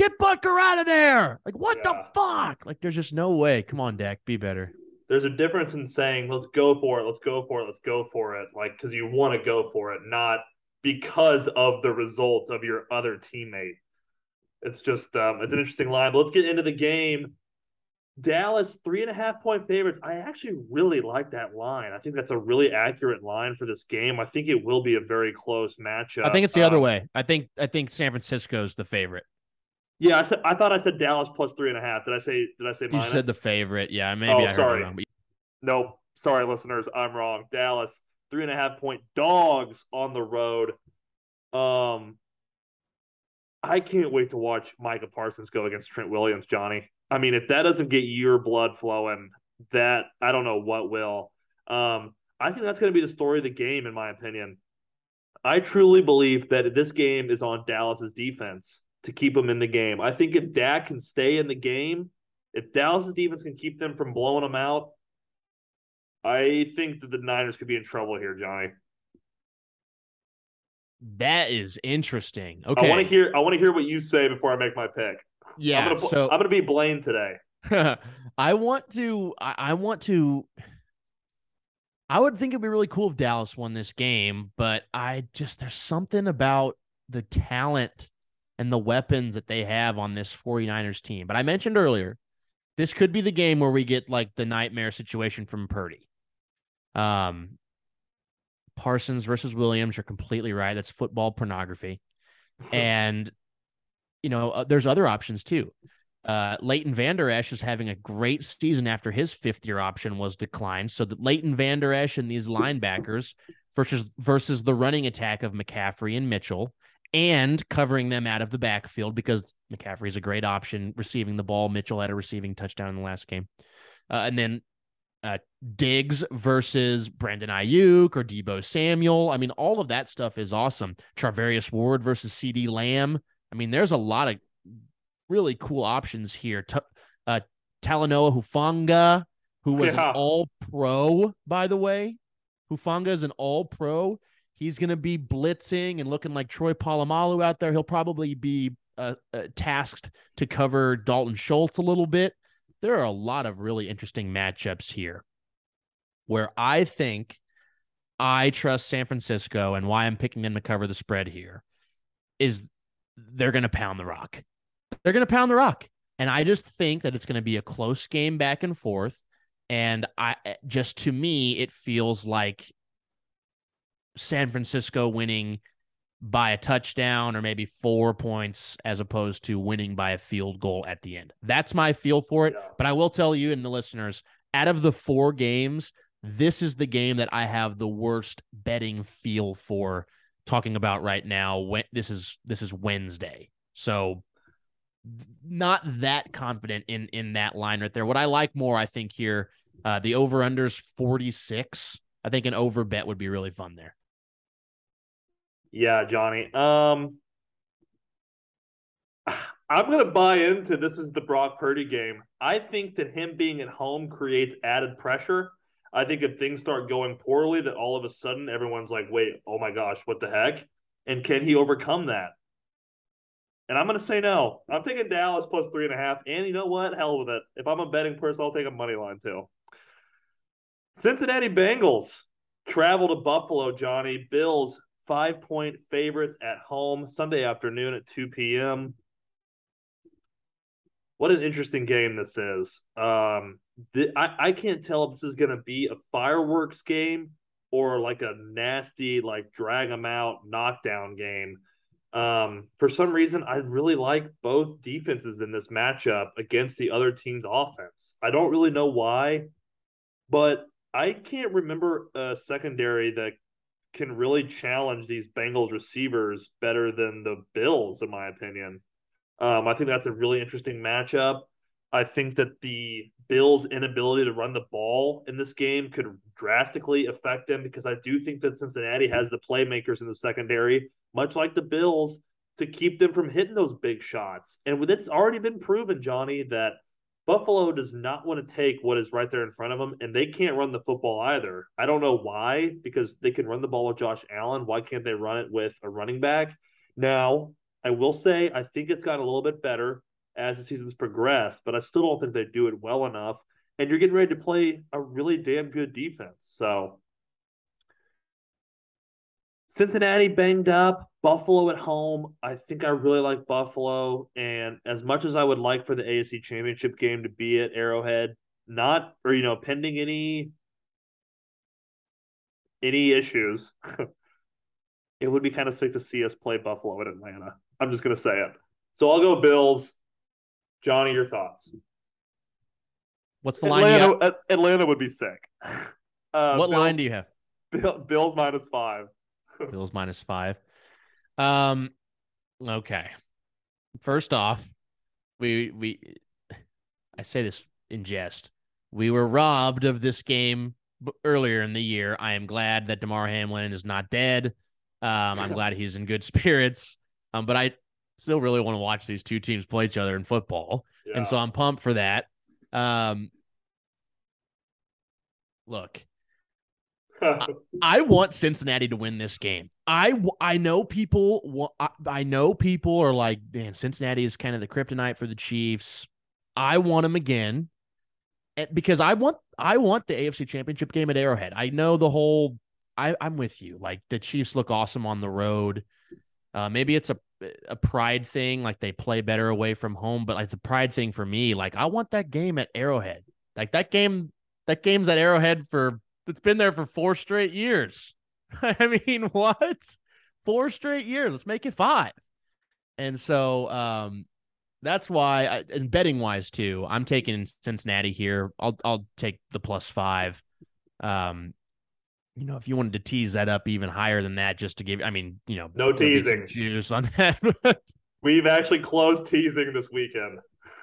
get Butker out of there. Like, what yeah. the fuck? Like, there's just no way. Come on, Dak, be better. There's a difference in saying, let's go for it, let's go for it, let's go for it. Like, because you want to go for it, not because of the result of your other teammate. It's just um, it's an interesting line. But let's get into the game. Dallas three and a half point favorites. I actually really like that line. I think that's a really accurate line for this game. I think it will be a very close matchup. I think it's the um, other way. I think I think San Francisco's the favorite. Yeah, I said I thought I said Dallas plus three and a half. Did I say did I say minus? You said the favorite. Yeah, maybe oh, I heard sorry. wrong. But... Nope. Sorry, listeners. I'm wrong. Dallas three and a half point dogs on the road. Um, I can't wait to watch Micah Parsons go against Trent Williams, Johnny. I mean, if that doesn't get your blood flowing, that I don't know what will. Um, I think that's going to be the story of the game, in my opinion. I truly believe that this game is on Dallas's defense to keep them in the game. I think if Dak can stay in the game, if Dallas's defense can keep them from blowing them out, I think that the Niners could be in trouble here, Johnny. That is interesting. Okay. I want to hear I want to hear what you say before I make my pick. Yeah. I'm gonna, so I'm gonna be Blaine today. (laughs) I want to I, I want to I would think it'd be really cool if Dallas won this game, but I just there's something about the talent and the weapons that they have on this 49ers team. But I mentioned earlier, this could be the game where we get like the nightmare situation from Purdy. Um, Parsons versus Williams. You're completely right. That's football pornography. (laughs) and, you know, uh, there's other options too. Uh, Leighton Vander Esch is having a great season after his fifth year option was declined. So that Leighton Vander Esch and these linebackers versus versus the running attack of McCaffrey and Mitchell and covering them out of the backfield because McCaffrey is a great option receiving the ball. Mitchell had a receiving touchdown in the last game. Uh, and then uh, Diggs versus Brandon Aiyuk or Deebo Samuel. I mean, all of that stuff is awesome. Charvarius Ward versus CeeDee Lamb. I mean, there's a lot of really cool options here. T- uh, Talanoa Hufanga who was Yeah. an all pro, by the way. Hufanga is an all pro. He's going to be blitzing and looking like Troy Polamalu out there. He'll probably be uh, uh, tasked to cover Dalton Schultz a little bit. There are a lot of really interesting matchups here where I think I trust San Francisco and why I'm picking them to cover the spread here is they're going to pound the rock. They're going to pound the rock. And I just think that it's going to be a close game back and forth. And I just to me, it feels like San Francisco winning by a touchdown or maybe four points as opposed to winning by a field goal at the end. That's my feel for it. But I will tell you and the listeners, out of the four games, this is the game that I have the worst betting feel for talking about right now. When this is this is Wednesday. So not that confident in in that line right there. What I like more, I think here, uh, the over unders 46. I think an over bet would be really fun there. Yeah, Johnny. Um, I'm gonna buy into this is the Brock Purdy game. I think that him being at home creates added pressure. I think if things start going poorly, that all of a sudden everyone's like, "Wait, oh my gosh, what the heck?" And can he overcome that? And I'm gonna say no. I'm taking Dallas plus three and a half. And you know what? Hell with it. If I'm a betting person, I'll take a money line too. Cincinnati Bengals travel to Buffalo. Johnny Bills five point favorites at home Sunday afternoon at 2 p.m. What an interesting game this is. Um, I, I can't tell if this is going to be a fireworks game or like a nasty, like drag them out knockdown game. Um, for some reason, I really like both defenses in this matchup against the other team's offense. I don't really know why, but I can't remember a secondary that can really challenge these Bengals receivers better than the Bills, in my opinion. Um, I think that's a really interesting matchup. I think that the Bills' inability to run the ball in this game could drastically affect them because I do think that Cincinnati has the playmakers in the secondary, much like the Bills, to keep them from hitting those big shots. And it's already been proven, Johnny, that Buffalo does not want to take what is right there in front of them, and they can't run the football either. I don't know why, because they can run the ball with Josh Allen. Why can't they run it with a running back? Now, I will say, I think it's gotten a little bit better as the season's progressed, but I still don't think they do it well enough. And you're getting ready to play a really damn good defense. So, Cincinnati banged up, Buffalo at home. I think I really like Buffalo. And as much as I would like for the AFC Championship game to be at Arrowhead, not or you know, pending any any issues, (laughs) it would be kind of sick to see us play Buffalo at Atlanta. I'm just gonna say it. So I'll go Bills. Johnny, your thoughts? What's the line? You Atlanta, have? Atlanta would be sick. (laughs) Uh, what Bills, line do you have? Bills minus five. (laughs) Bills minus five. Um, okay. First off, we we I say this in jest. We were robbed of this game earlier in the year. I am glad that Damar Hamlin is not dead. Um, I'm glad he's in good (laughs) spirits. Um, but I still really want to watch these two teams play each other in football, Yeah. and so I'm pumped for that. Um, look, I want Cincinnati to win this game. I I know people. I, I know people are like, man, Cincinnati is kind of the kryptonite for the Chiefs. I want them again, Eh, because I want I want the AFC Championship game at Arrowhead. I know the whole. I I'm with you. Like the Chiefs look awesome on the road. Uh, maybe it's a a pride thing, like they play better away from home. But like the pride thing for me, like I want that game at Arrowhead. Like that game, that game's at Arrowhead for it's been there for four straight years. (laughs) I mean, what? Four straight years. Let's make it five. And so um that's why I, and betting wise too, I'm taking Cincinnati here. I'll I'll take the plus five. Um you know, if you wanted to tease that up even higher than that, just to give, I mean, you know, No there'll be some teasing. juice on (laughs) that. We've actually closed teasing this weekend.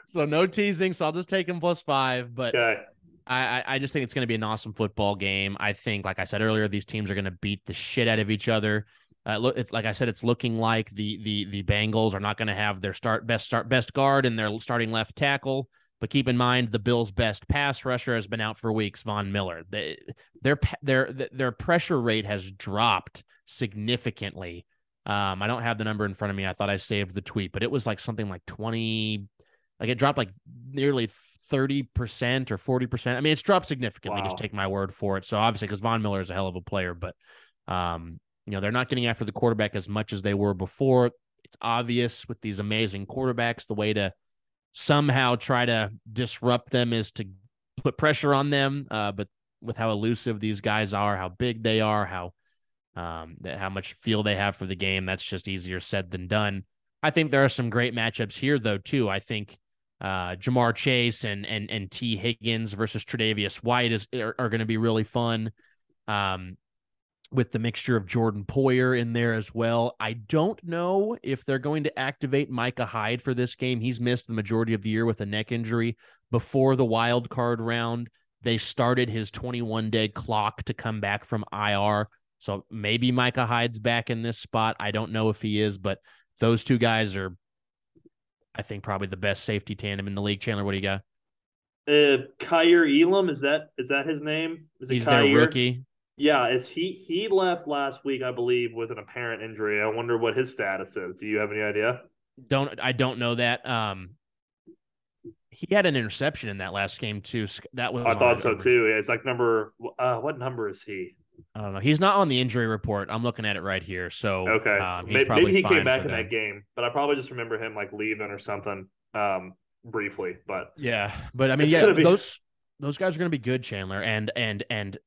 so no teasing. So I'll just take him plus five. But Okay. I, I- just think it's going to be an awesome football game. I think, like I said earlier, these teams are going to beat the shit out of each other. Uh, look, it's like I said, it's looking like the the the Bengals are not going to have their start best start best guard and their starting left tackle. But keep in mind, the Bills' best pass rusher has been out for weeks, Von Miller. They, their their their pressure rate has dropped significantly. Um, I don't have the number in front of me. I thought I saved the tweet, but it was like something like twenty, like it dropped like nearly thirty percent or forty percent. I mean, it's dropped significantly. Wow. Just take my word for it. So obviously, because Von Miller is a hell of a player, but um, you know they're not getting after the quarterback as much as they were before. It's obvious with these amazing quarterbacks the way to somehow try to disrupt them is to put pressure on them. Uh, but with how elusive these guys are, how big they are, how um, how much feel they have for the game, that's just easier said than done. I think there are some great matchups here, though. Too, I think uh, Ja'Marr Chase and and and Tee Higgins versus Tre'Davious White is are, are going to be really fun. Um, with the mixture of Jordan Poyer in there as well. I don't know if they're going to activate Micah Hyde for this game. He's missed the majority of the year with a neck injury. Before the wild card round, they started his 21 day clock to come back from IR. So maybe Micah Hyde's back in this spot. I don't know if he is, but those two guys are, I think, probably the best safety tandem in the league. Chandler, what do you got? Uh, Kaiir Elam is that is that his name? Is it He's Kaiir? their rookie. Yeah, is he he left last week, I believe, with an apparent injury. I wonder what his status is. Do you have any idea? Don't I don't know that. Um he had an interception in that last game too. That was I thought so too. It's like number uh what number is he? I don't know. He's not on the injury report. I'm looking at it right here. So okay, um, maybe, maybe, he came back in that game, but I probably just remember him like leaving or something um briefly. But yeah, but I mean, yeah, be... those those guys are going to be good, Chandler, and and and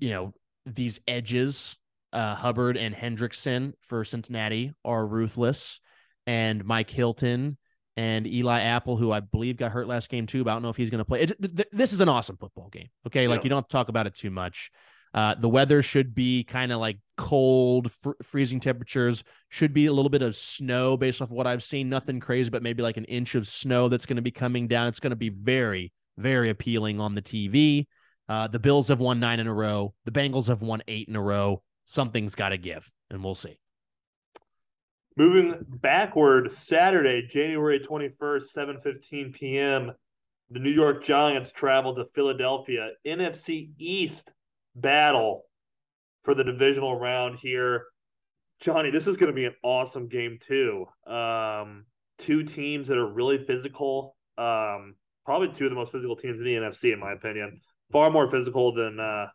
you know, these edges, uh, Hubbard and Hendrickson for Cincinnati are ruthless, and Mike Hilton and Eli Apple, who I believe got hurt last game too, but I don't know if he's going to play. It, th- this is an awesome football game. Okay, like yeah. you don't have to talk about it too much. Uh, the weather should be kind of like cold, fr- freezing temperatures. Should be a little bit of snow based off of what I've seen. Nothing crazy, but maybe like an inch of snow that's going to be coming down. It's going to be very, very appealing on the TV. Uh, the Bills have won nine in a row. The Bengals have won eight in a row. Something's got to give, and we'll see. Moving backward, Saturday, January 21st, 7:15 p.m., the New York Giants travel to Philadelphia. NFC East battle for the divisional round here. Johnny, this is going to be an awesome game too. Um, two teams that are really physical. Um, probably two of the most physical teams in the NFC, in my opinion far more physical than uh,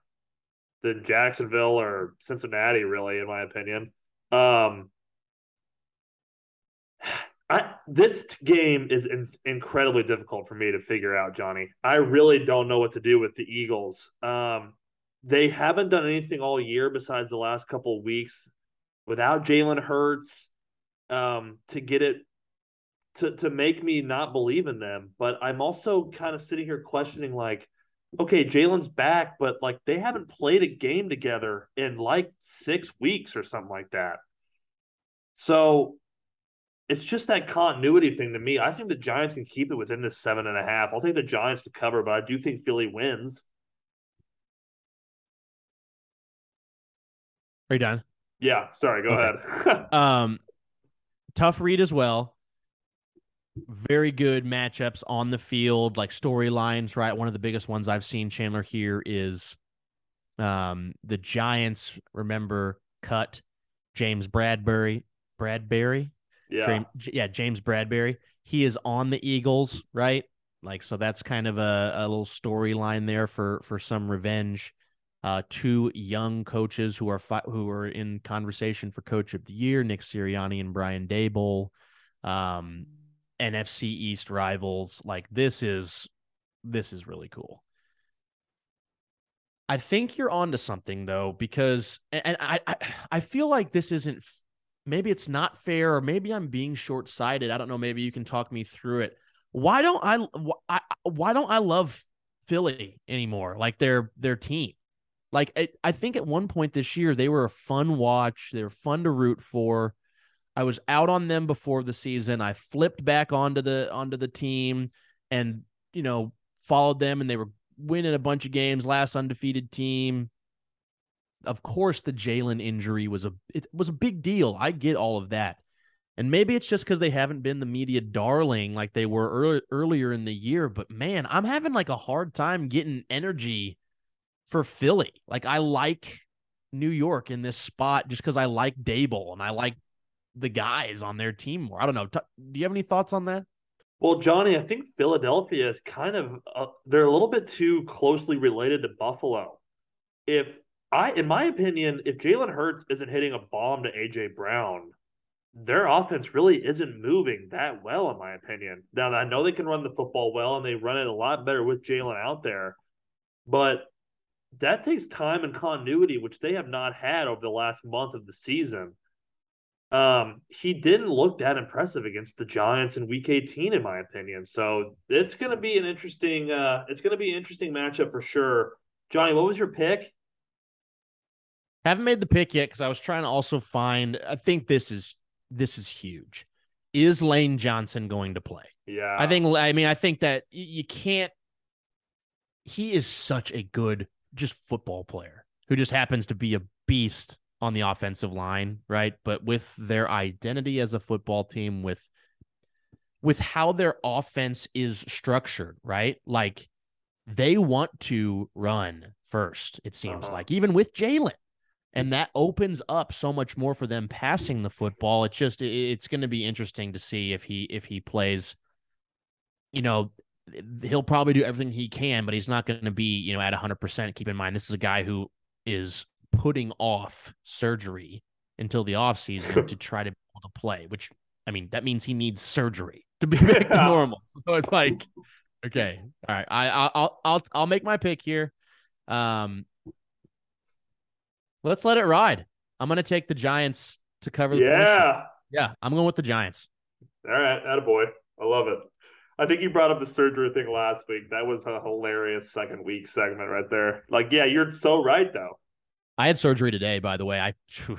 than Jacksonville or Cincinnati, really, in my opinion. Um, (sighs) I this game is in, incredibly difficult for me to figure out, Johnny. I really don't know what to do with the Eagles. Um, they haven't done anything all year besides the last couple weeks without Jalen Hurts um, to get it to to make me not believe in them. But I'm also kind of sitting here questioning like okay, Jalen's back, but like they haven't played a game together in like six weeks or something like that. So it's just that continuity thing to me. I think the Giants can keep it within this seven and a half. I'll take the Giants to cover, but I do think Philly wins. Are you done? Yeah. Sorry. Go okay. ahead. (laughs) um, tough read as well very good matchups on the field, like storylines, right? One of the biggest ones I've seen Chandler here is um the Giants, remember, cut James Bradberry. Bradberry. Yeah. James, yeah, James Bradberry. He is on the Eagles, right? Like so that's kind of a, a little storyline there for for some revenge. Uh, two young coaches who are fi- who are in conversation for coach of the year, Nick Sirianni and Brian Daboll, Um, NFC East rivals. Like this is this is really cool. I think you're onto something though, because and I I, I feel like this isn't maybe it's not fair, or maybe I'm being short sighted. I don't know. Maybe you can talk me through it. Why don't I why, why don't I love Philly anymore? Like their their team. Like I, I think at one point this year they were a fun watch. They were fun to root for. I was out on them before the season. I flipped back onto the onto the team and you know followed them and they were winning a bunch of games, last undefeated team. Of course, the Jalen injury was a it was a big deal. I get all of that. And maybe it's just because they haven't been the media darling like they were early, earlier in the year. But man, I'm having like a hard time getting energy for Philly. Like I like New York in this spot just because I like Daboll and I like the guys on their team more. I don't know. T- do you have any thoughts on that? Well, Johnny, I think Philadelphia is kind of uh, they're a little bit too closely related to Buffalo. If I, in my opinion, if Jalen Hurts isn't hitting a bomb to AJ Brown, their offense really isn't moving that well, in my opinion. Now, I know they can run the football well, and they run it a lot better with Jalen out there, but that takes time and continuity, which they have not had over the last month of the season. Um, he didn't look that impressive against the Giants in Week 18, in my opinion. So it's going to be an interesting. Uh, it's going to be an interesting matchup for sure. Johnny, what was your pick? Haven't made the pick yet because I was trying to also find. I think this is this is huge. Is Lane Johnson going to play? Yeah, I think. I mean, I think that you can't. He is such a good just football player who just happens to be a beast on the offensive line, right? But with their identity as a football team, with with how their offense is structured, right? Like they want to run first, it seems uh-huh. like, even with Jalen. And that opens up so much more for them passing the football. It's just it's going to be interesting to see if he if he plays, you know, he'll probably do everything he can, but he's not going to be, you know, at 100%. Keep in mind, this is a guy who is putting off surgery until the offseason to (laughs) try to be able to play, which, I mean, that means he needs surgery to be (laughs) back yeah. to normal. So it's like, (laughs) okay, all right, I, I'll, I'll, I'll make my pick here. Um, let's let it ride. I'm going to take the Giants to cover the Yeah. Yeah, I'm going with the Giants. All right, boy. I love it. I think you brought up the surgery thing last week. That was a hilarious second week segment right there. Like, yeah, you're so right though. I had surgery today, by the way. I,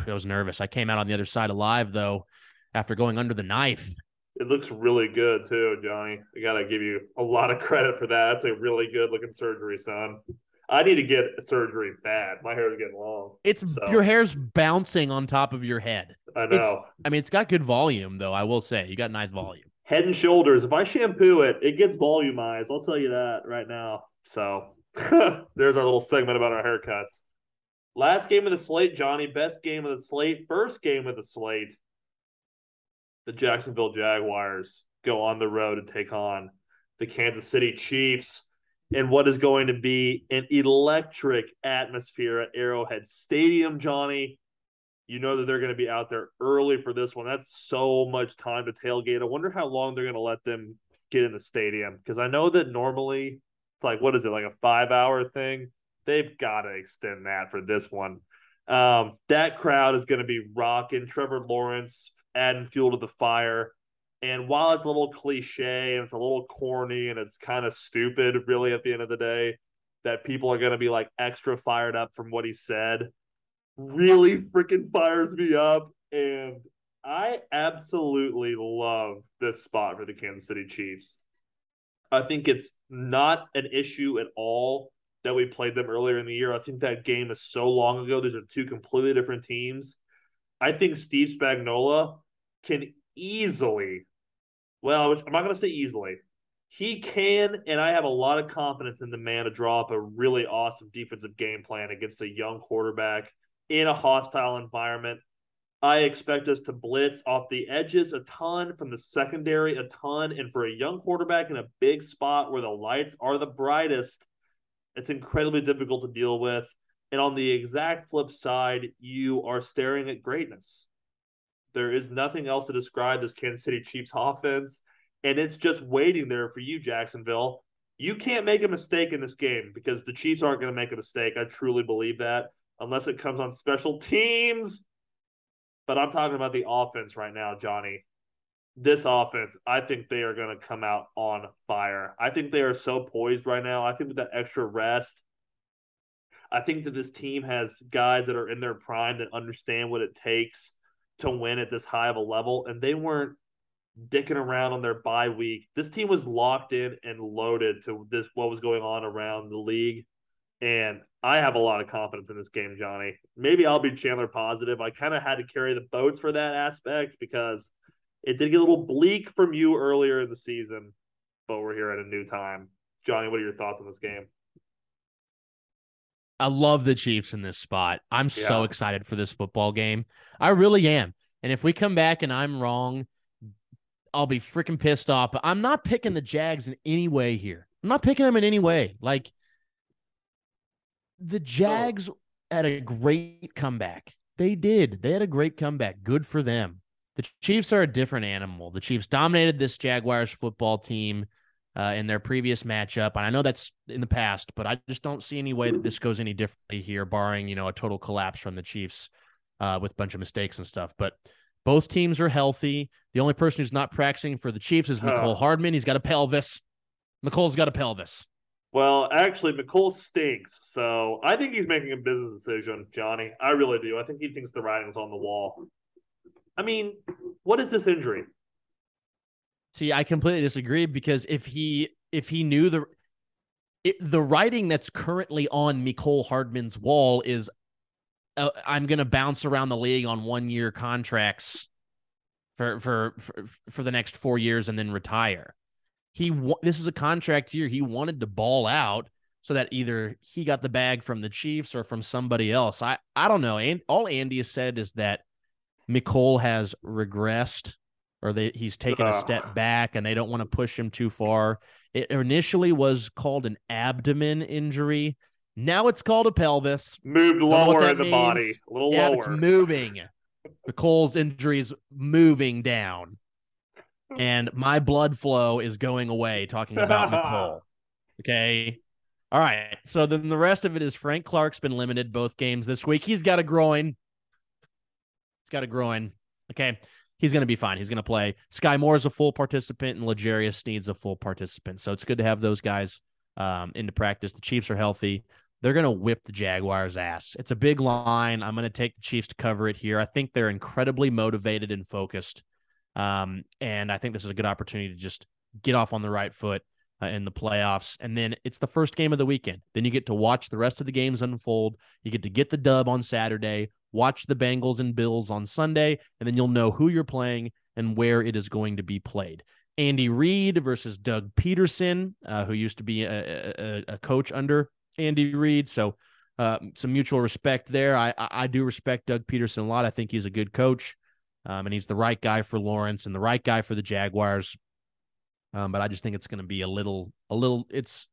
I was nervous. I came out on the other side alive though, after going under the knife. It looks really good too, Johnny. I gotta give you a lot of credit for that. That's a really good looking surgery, son. I need to get surgery bad. My hair is getting long. It's so. your hair's bouncing on top of your head. I know. It's, I mean, it's got good volume though. I will say you got nice volume. Head and Shoulders. If I shampoo it, it gets volumized. I'll tell you that right now. So (laughs) there's our little segment about our haircuts. Last game of the slate, Johnny. Best game of the slate. First game of the slate. The Jacksonville Jaguars go on the road to take on the Kansas City Chiefs in what is going to be an electric atmosphere at Arrowhead Stadium, Johnny you know that they're going to be out there early for this one. That's so much time to tailgate. I wonder how long they're going to let them get in the stadium because I know that normally it's like what is it like a five hour thing? They've got to extend that for this one. Um, that crowd is going to be rocking. Trevor Lawrence adding fuel to the fire. And while it's a little cliche and it's a little corny and it's kind of stupid, really, at the end of the day, that people are going to be like extra fired up from what he said really freaking fires me up. And I absolutely love this spot for the Kansas City Chiefs. I think it's not an issue at all that we played them earlier in the year. I think that game is so long ago. These are two completely different teams. I think Steve Spagnuolo can easily, well, I'm not going to say easily. He can, and I have a lot of confidence in the man to draw up a really awesome defensive game plan against a young quarterback in a hostile environment. I expect us to blitz off the edges a ton, from the secondary a ton, and for a young quarterback in a big spot where the lights are the brightest, it's incredibly difficult to deal with. And on the exact flip side, you are staring at greatness. There is nothing else to describe this Kansas City Chiefs offense, and it's just waiting there for you, Jacksonville. You can't make a mistake in this game because the Chiefs aren't going to make a mistake. I truly believe that unless it comes on special teams. But I'm talking about the offense right now, Johnny. This offense, I think they are going to come out on fire. I think they are so poised right now. I think with that extra rest, I think that this team has guys that are in their prime that understand what it takes to win at this high of a level, and they weren't dicking around on their bye week. This team was locked in and loaded to this what was going on around the league. And I have a lot of confidence in this game, Johnny. Maybe I'll be Chandler positive. I kind of had to carry the boats for that aspect because It did get a little bleak from you earlier in the season, but we're here at a new time. Johnny, what are your thoughts on this game? I love the Chiefs in this spot. I'm yeah. so excited for this football game. I really am. And if we come back and I'm wrong, I'll be freaking pissed off. But I'm not picking the Jags in any way here. I'm not picking them in any way. Like the Jags oh. had a great comeback. They did. They had a great comeback. Good for them. The Chiefs are a different animal. The Chiefs dominated this Jaguars football team uh, in their previous matchup, and I know that's in the past, but I just don't see any way that this goes any differently here, barring you know a total collapse from the Chiefs uh, with a bunch of mistakes and stuff. But both teams are healthy. The only person who's not practicing for the Chiefs is Mecole Hardman. He's got a pelvis. Mecole's got a pelvis. Well, actually, Mecole stinks. So I think he's making a business decision, Johnny. I really do. I think he thinks the writing's on the wall. I mean, what is this injury? See, I completely disagree because if he if he knew the it, the writing that's currently on Mecole Hardman's wall is uh, I'm going to bounce around the league on one year contracts for, for for for the next 4 years and then retire. He this is a contract year. He wanted to ball out so that either he got the bag from the Chiefs or from somebody else. I I don't know. And all Andy has said is that Mecole has regressed or they, he's taken a step back and they don't want to push him too far. It initially was called an abdomen injury. Now it's called a pelvis. Moved lower in the means. body, a little yeah, lower. It's moving. Mecole's injury is moving down, (laughs) and my blood flow is going away. Talking about Mecole. (laughs) Okay. All right. So then the rest of it is Frank Clark's been limited both games this week. He's got a groin. He's got a groin. Okay he's going to be fine. He's going to play. Skyy Moore is a full participant, and L'Jarius Sneed's a full participant. So it's good to have those guys um, into practice. The Chiefs are healthy. They're going to whip the Jaguars' ass. It's a big line. I'm going to take the Chiefs to cover it here. I think they're incredibly motivated and focused. Um, and I think this is a good opportunity to just get off on the right foot uh, in the playoffs. And then it's the first game of the weekend. Then you get to watch the rest of the games unfold. You get to get the dub on Saturday, watch the Bengals and Bills on Sunday, and then you'll know who you're playing and where it is going to be played. Andy Reid versus Doug Pederson, uh, who used to be a, a, a, coach under Andy Reid. So uh, some mutual respect there. I, I do respect Doug Pederson a lot. I think he's a good coach, um, and he's the right guy for Lawrence and the right guy for the Jaguars. Um, but I just think it's going to be a little, a little. It's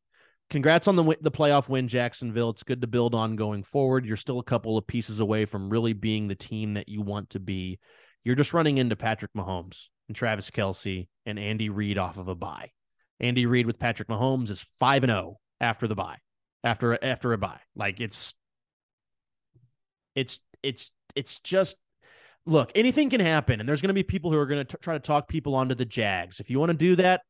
congrats on the the playoff win, Jacksonville. It's good to build on going forward. You're still a couple of pieces away from really being the team that you want to be. You're just running into Patrick Mahomes and Travis Kelce and Andy Reid off of a bye. Andy Reid with Patrick Mahomes is five and zero oh after the bye, after after a bye. Like it's, it's it's it's just look. Anything can happen, and there's going to be people who are going to try to talk people onto the Jags. If you want to do that,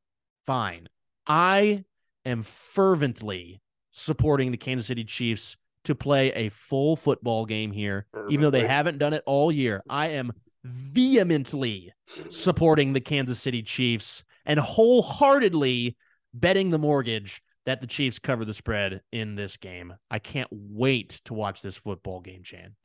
fine. I am fervently supporting the Kansas City Chiefs to play a full football game here, Perfectly. even though they haven't done it all year. I am vehemently supporting the Kansas City Chiefs and wholeheartedly betting the mortgage that the Chiefs cover the spread in this game. I can't wait to watch this football game, Chan.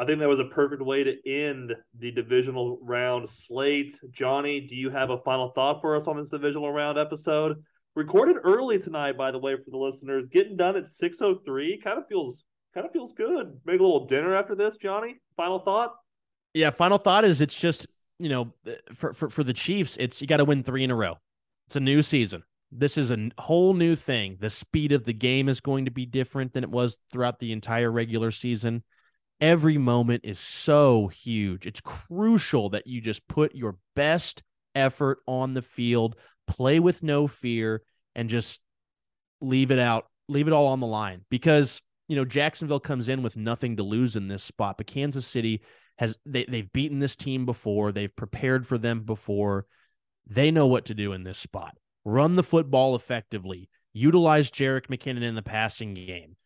I think that was a perfect way to end the divisional round slate. Johnny, do you have a final thought for us on this divisional round episode? Recorded early tonight, by the way, for the listeners. Getting done at six oh three. Kind of feels kind of feels good. Make a little dinner after this, Johnny. Final thought. Yeah, final thought is it's just you know for for for the Chiefs, it's you got to win three in a row. It's a new season. This is a whole new thing. The speed of the game is going to be different than it was throughout the entire regular season. Every moment is so huge. It's crucial that you just put your best effort on the field play with no fear, and just leave it out, leave it all on the line because you know Jacksonville comes in with nothing to lose in this spot, but Kansas City has they they've beaten this team before, they've prepared for them before. They know what to do in this spot. Run the football effectively. Utilize Jerick McKinnon in the passing game.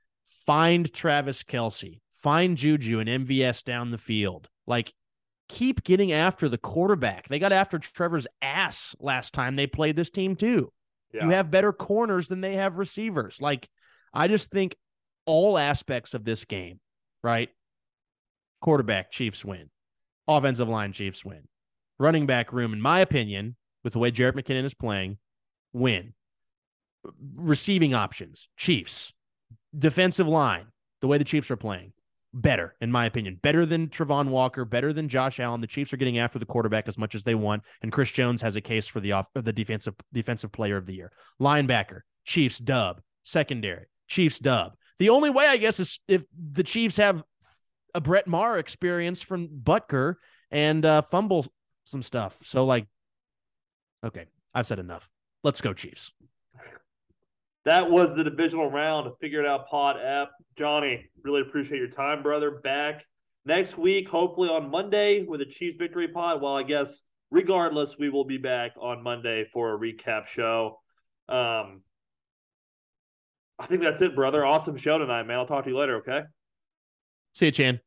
Find Travis Kelce. Find Juju and MVS down the field. Like keep getting after the quarterback. They got after Trevor's ass last time they played this team too. Yeah. You have better corners than they have receivers. Like I just think all aspects of this game, right? Quarterback, Chiefs win. Offensive line, Chiefs win. running back room, in my opinion, with the way Jerick McKinnon is playing, win. Receiving options, Chiefs. Defensive line, the way the Chiefs are playing, better, in my opinion. Better than Travon Walker, better than Josh Allen. The Chiefs are getting after the quarterback as much as they want, and Chris Jones has a case for the off the defensive defensive player of the year. Linebacker, Chiefs dub. Secondary, Chiefs dub. The only way, I guess, is if the Chiefs have a Brett Maher experience from Butker and uh, fumble some stuff. So, like, okay, I've said enough. Let's go, Chiefs. That was the divisional round. of Figure it out pod app. Johnny, really appreciate your time, brother. Back next week, hopefully on Monday with a Chiefs victory pod. Well, I guess regardless, we will be back on Monday for a recap show. Um, I think that's it, brother. Awesome show tonight, man. I'll talk to you later, okay? See you, Chan.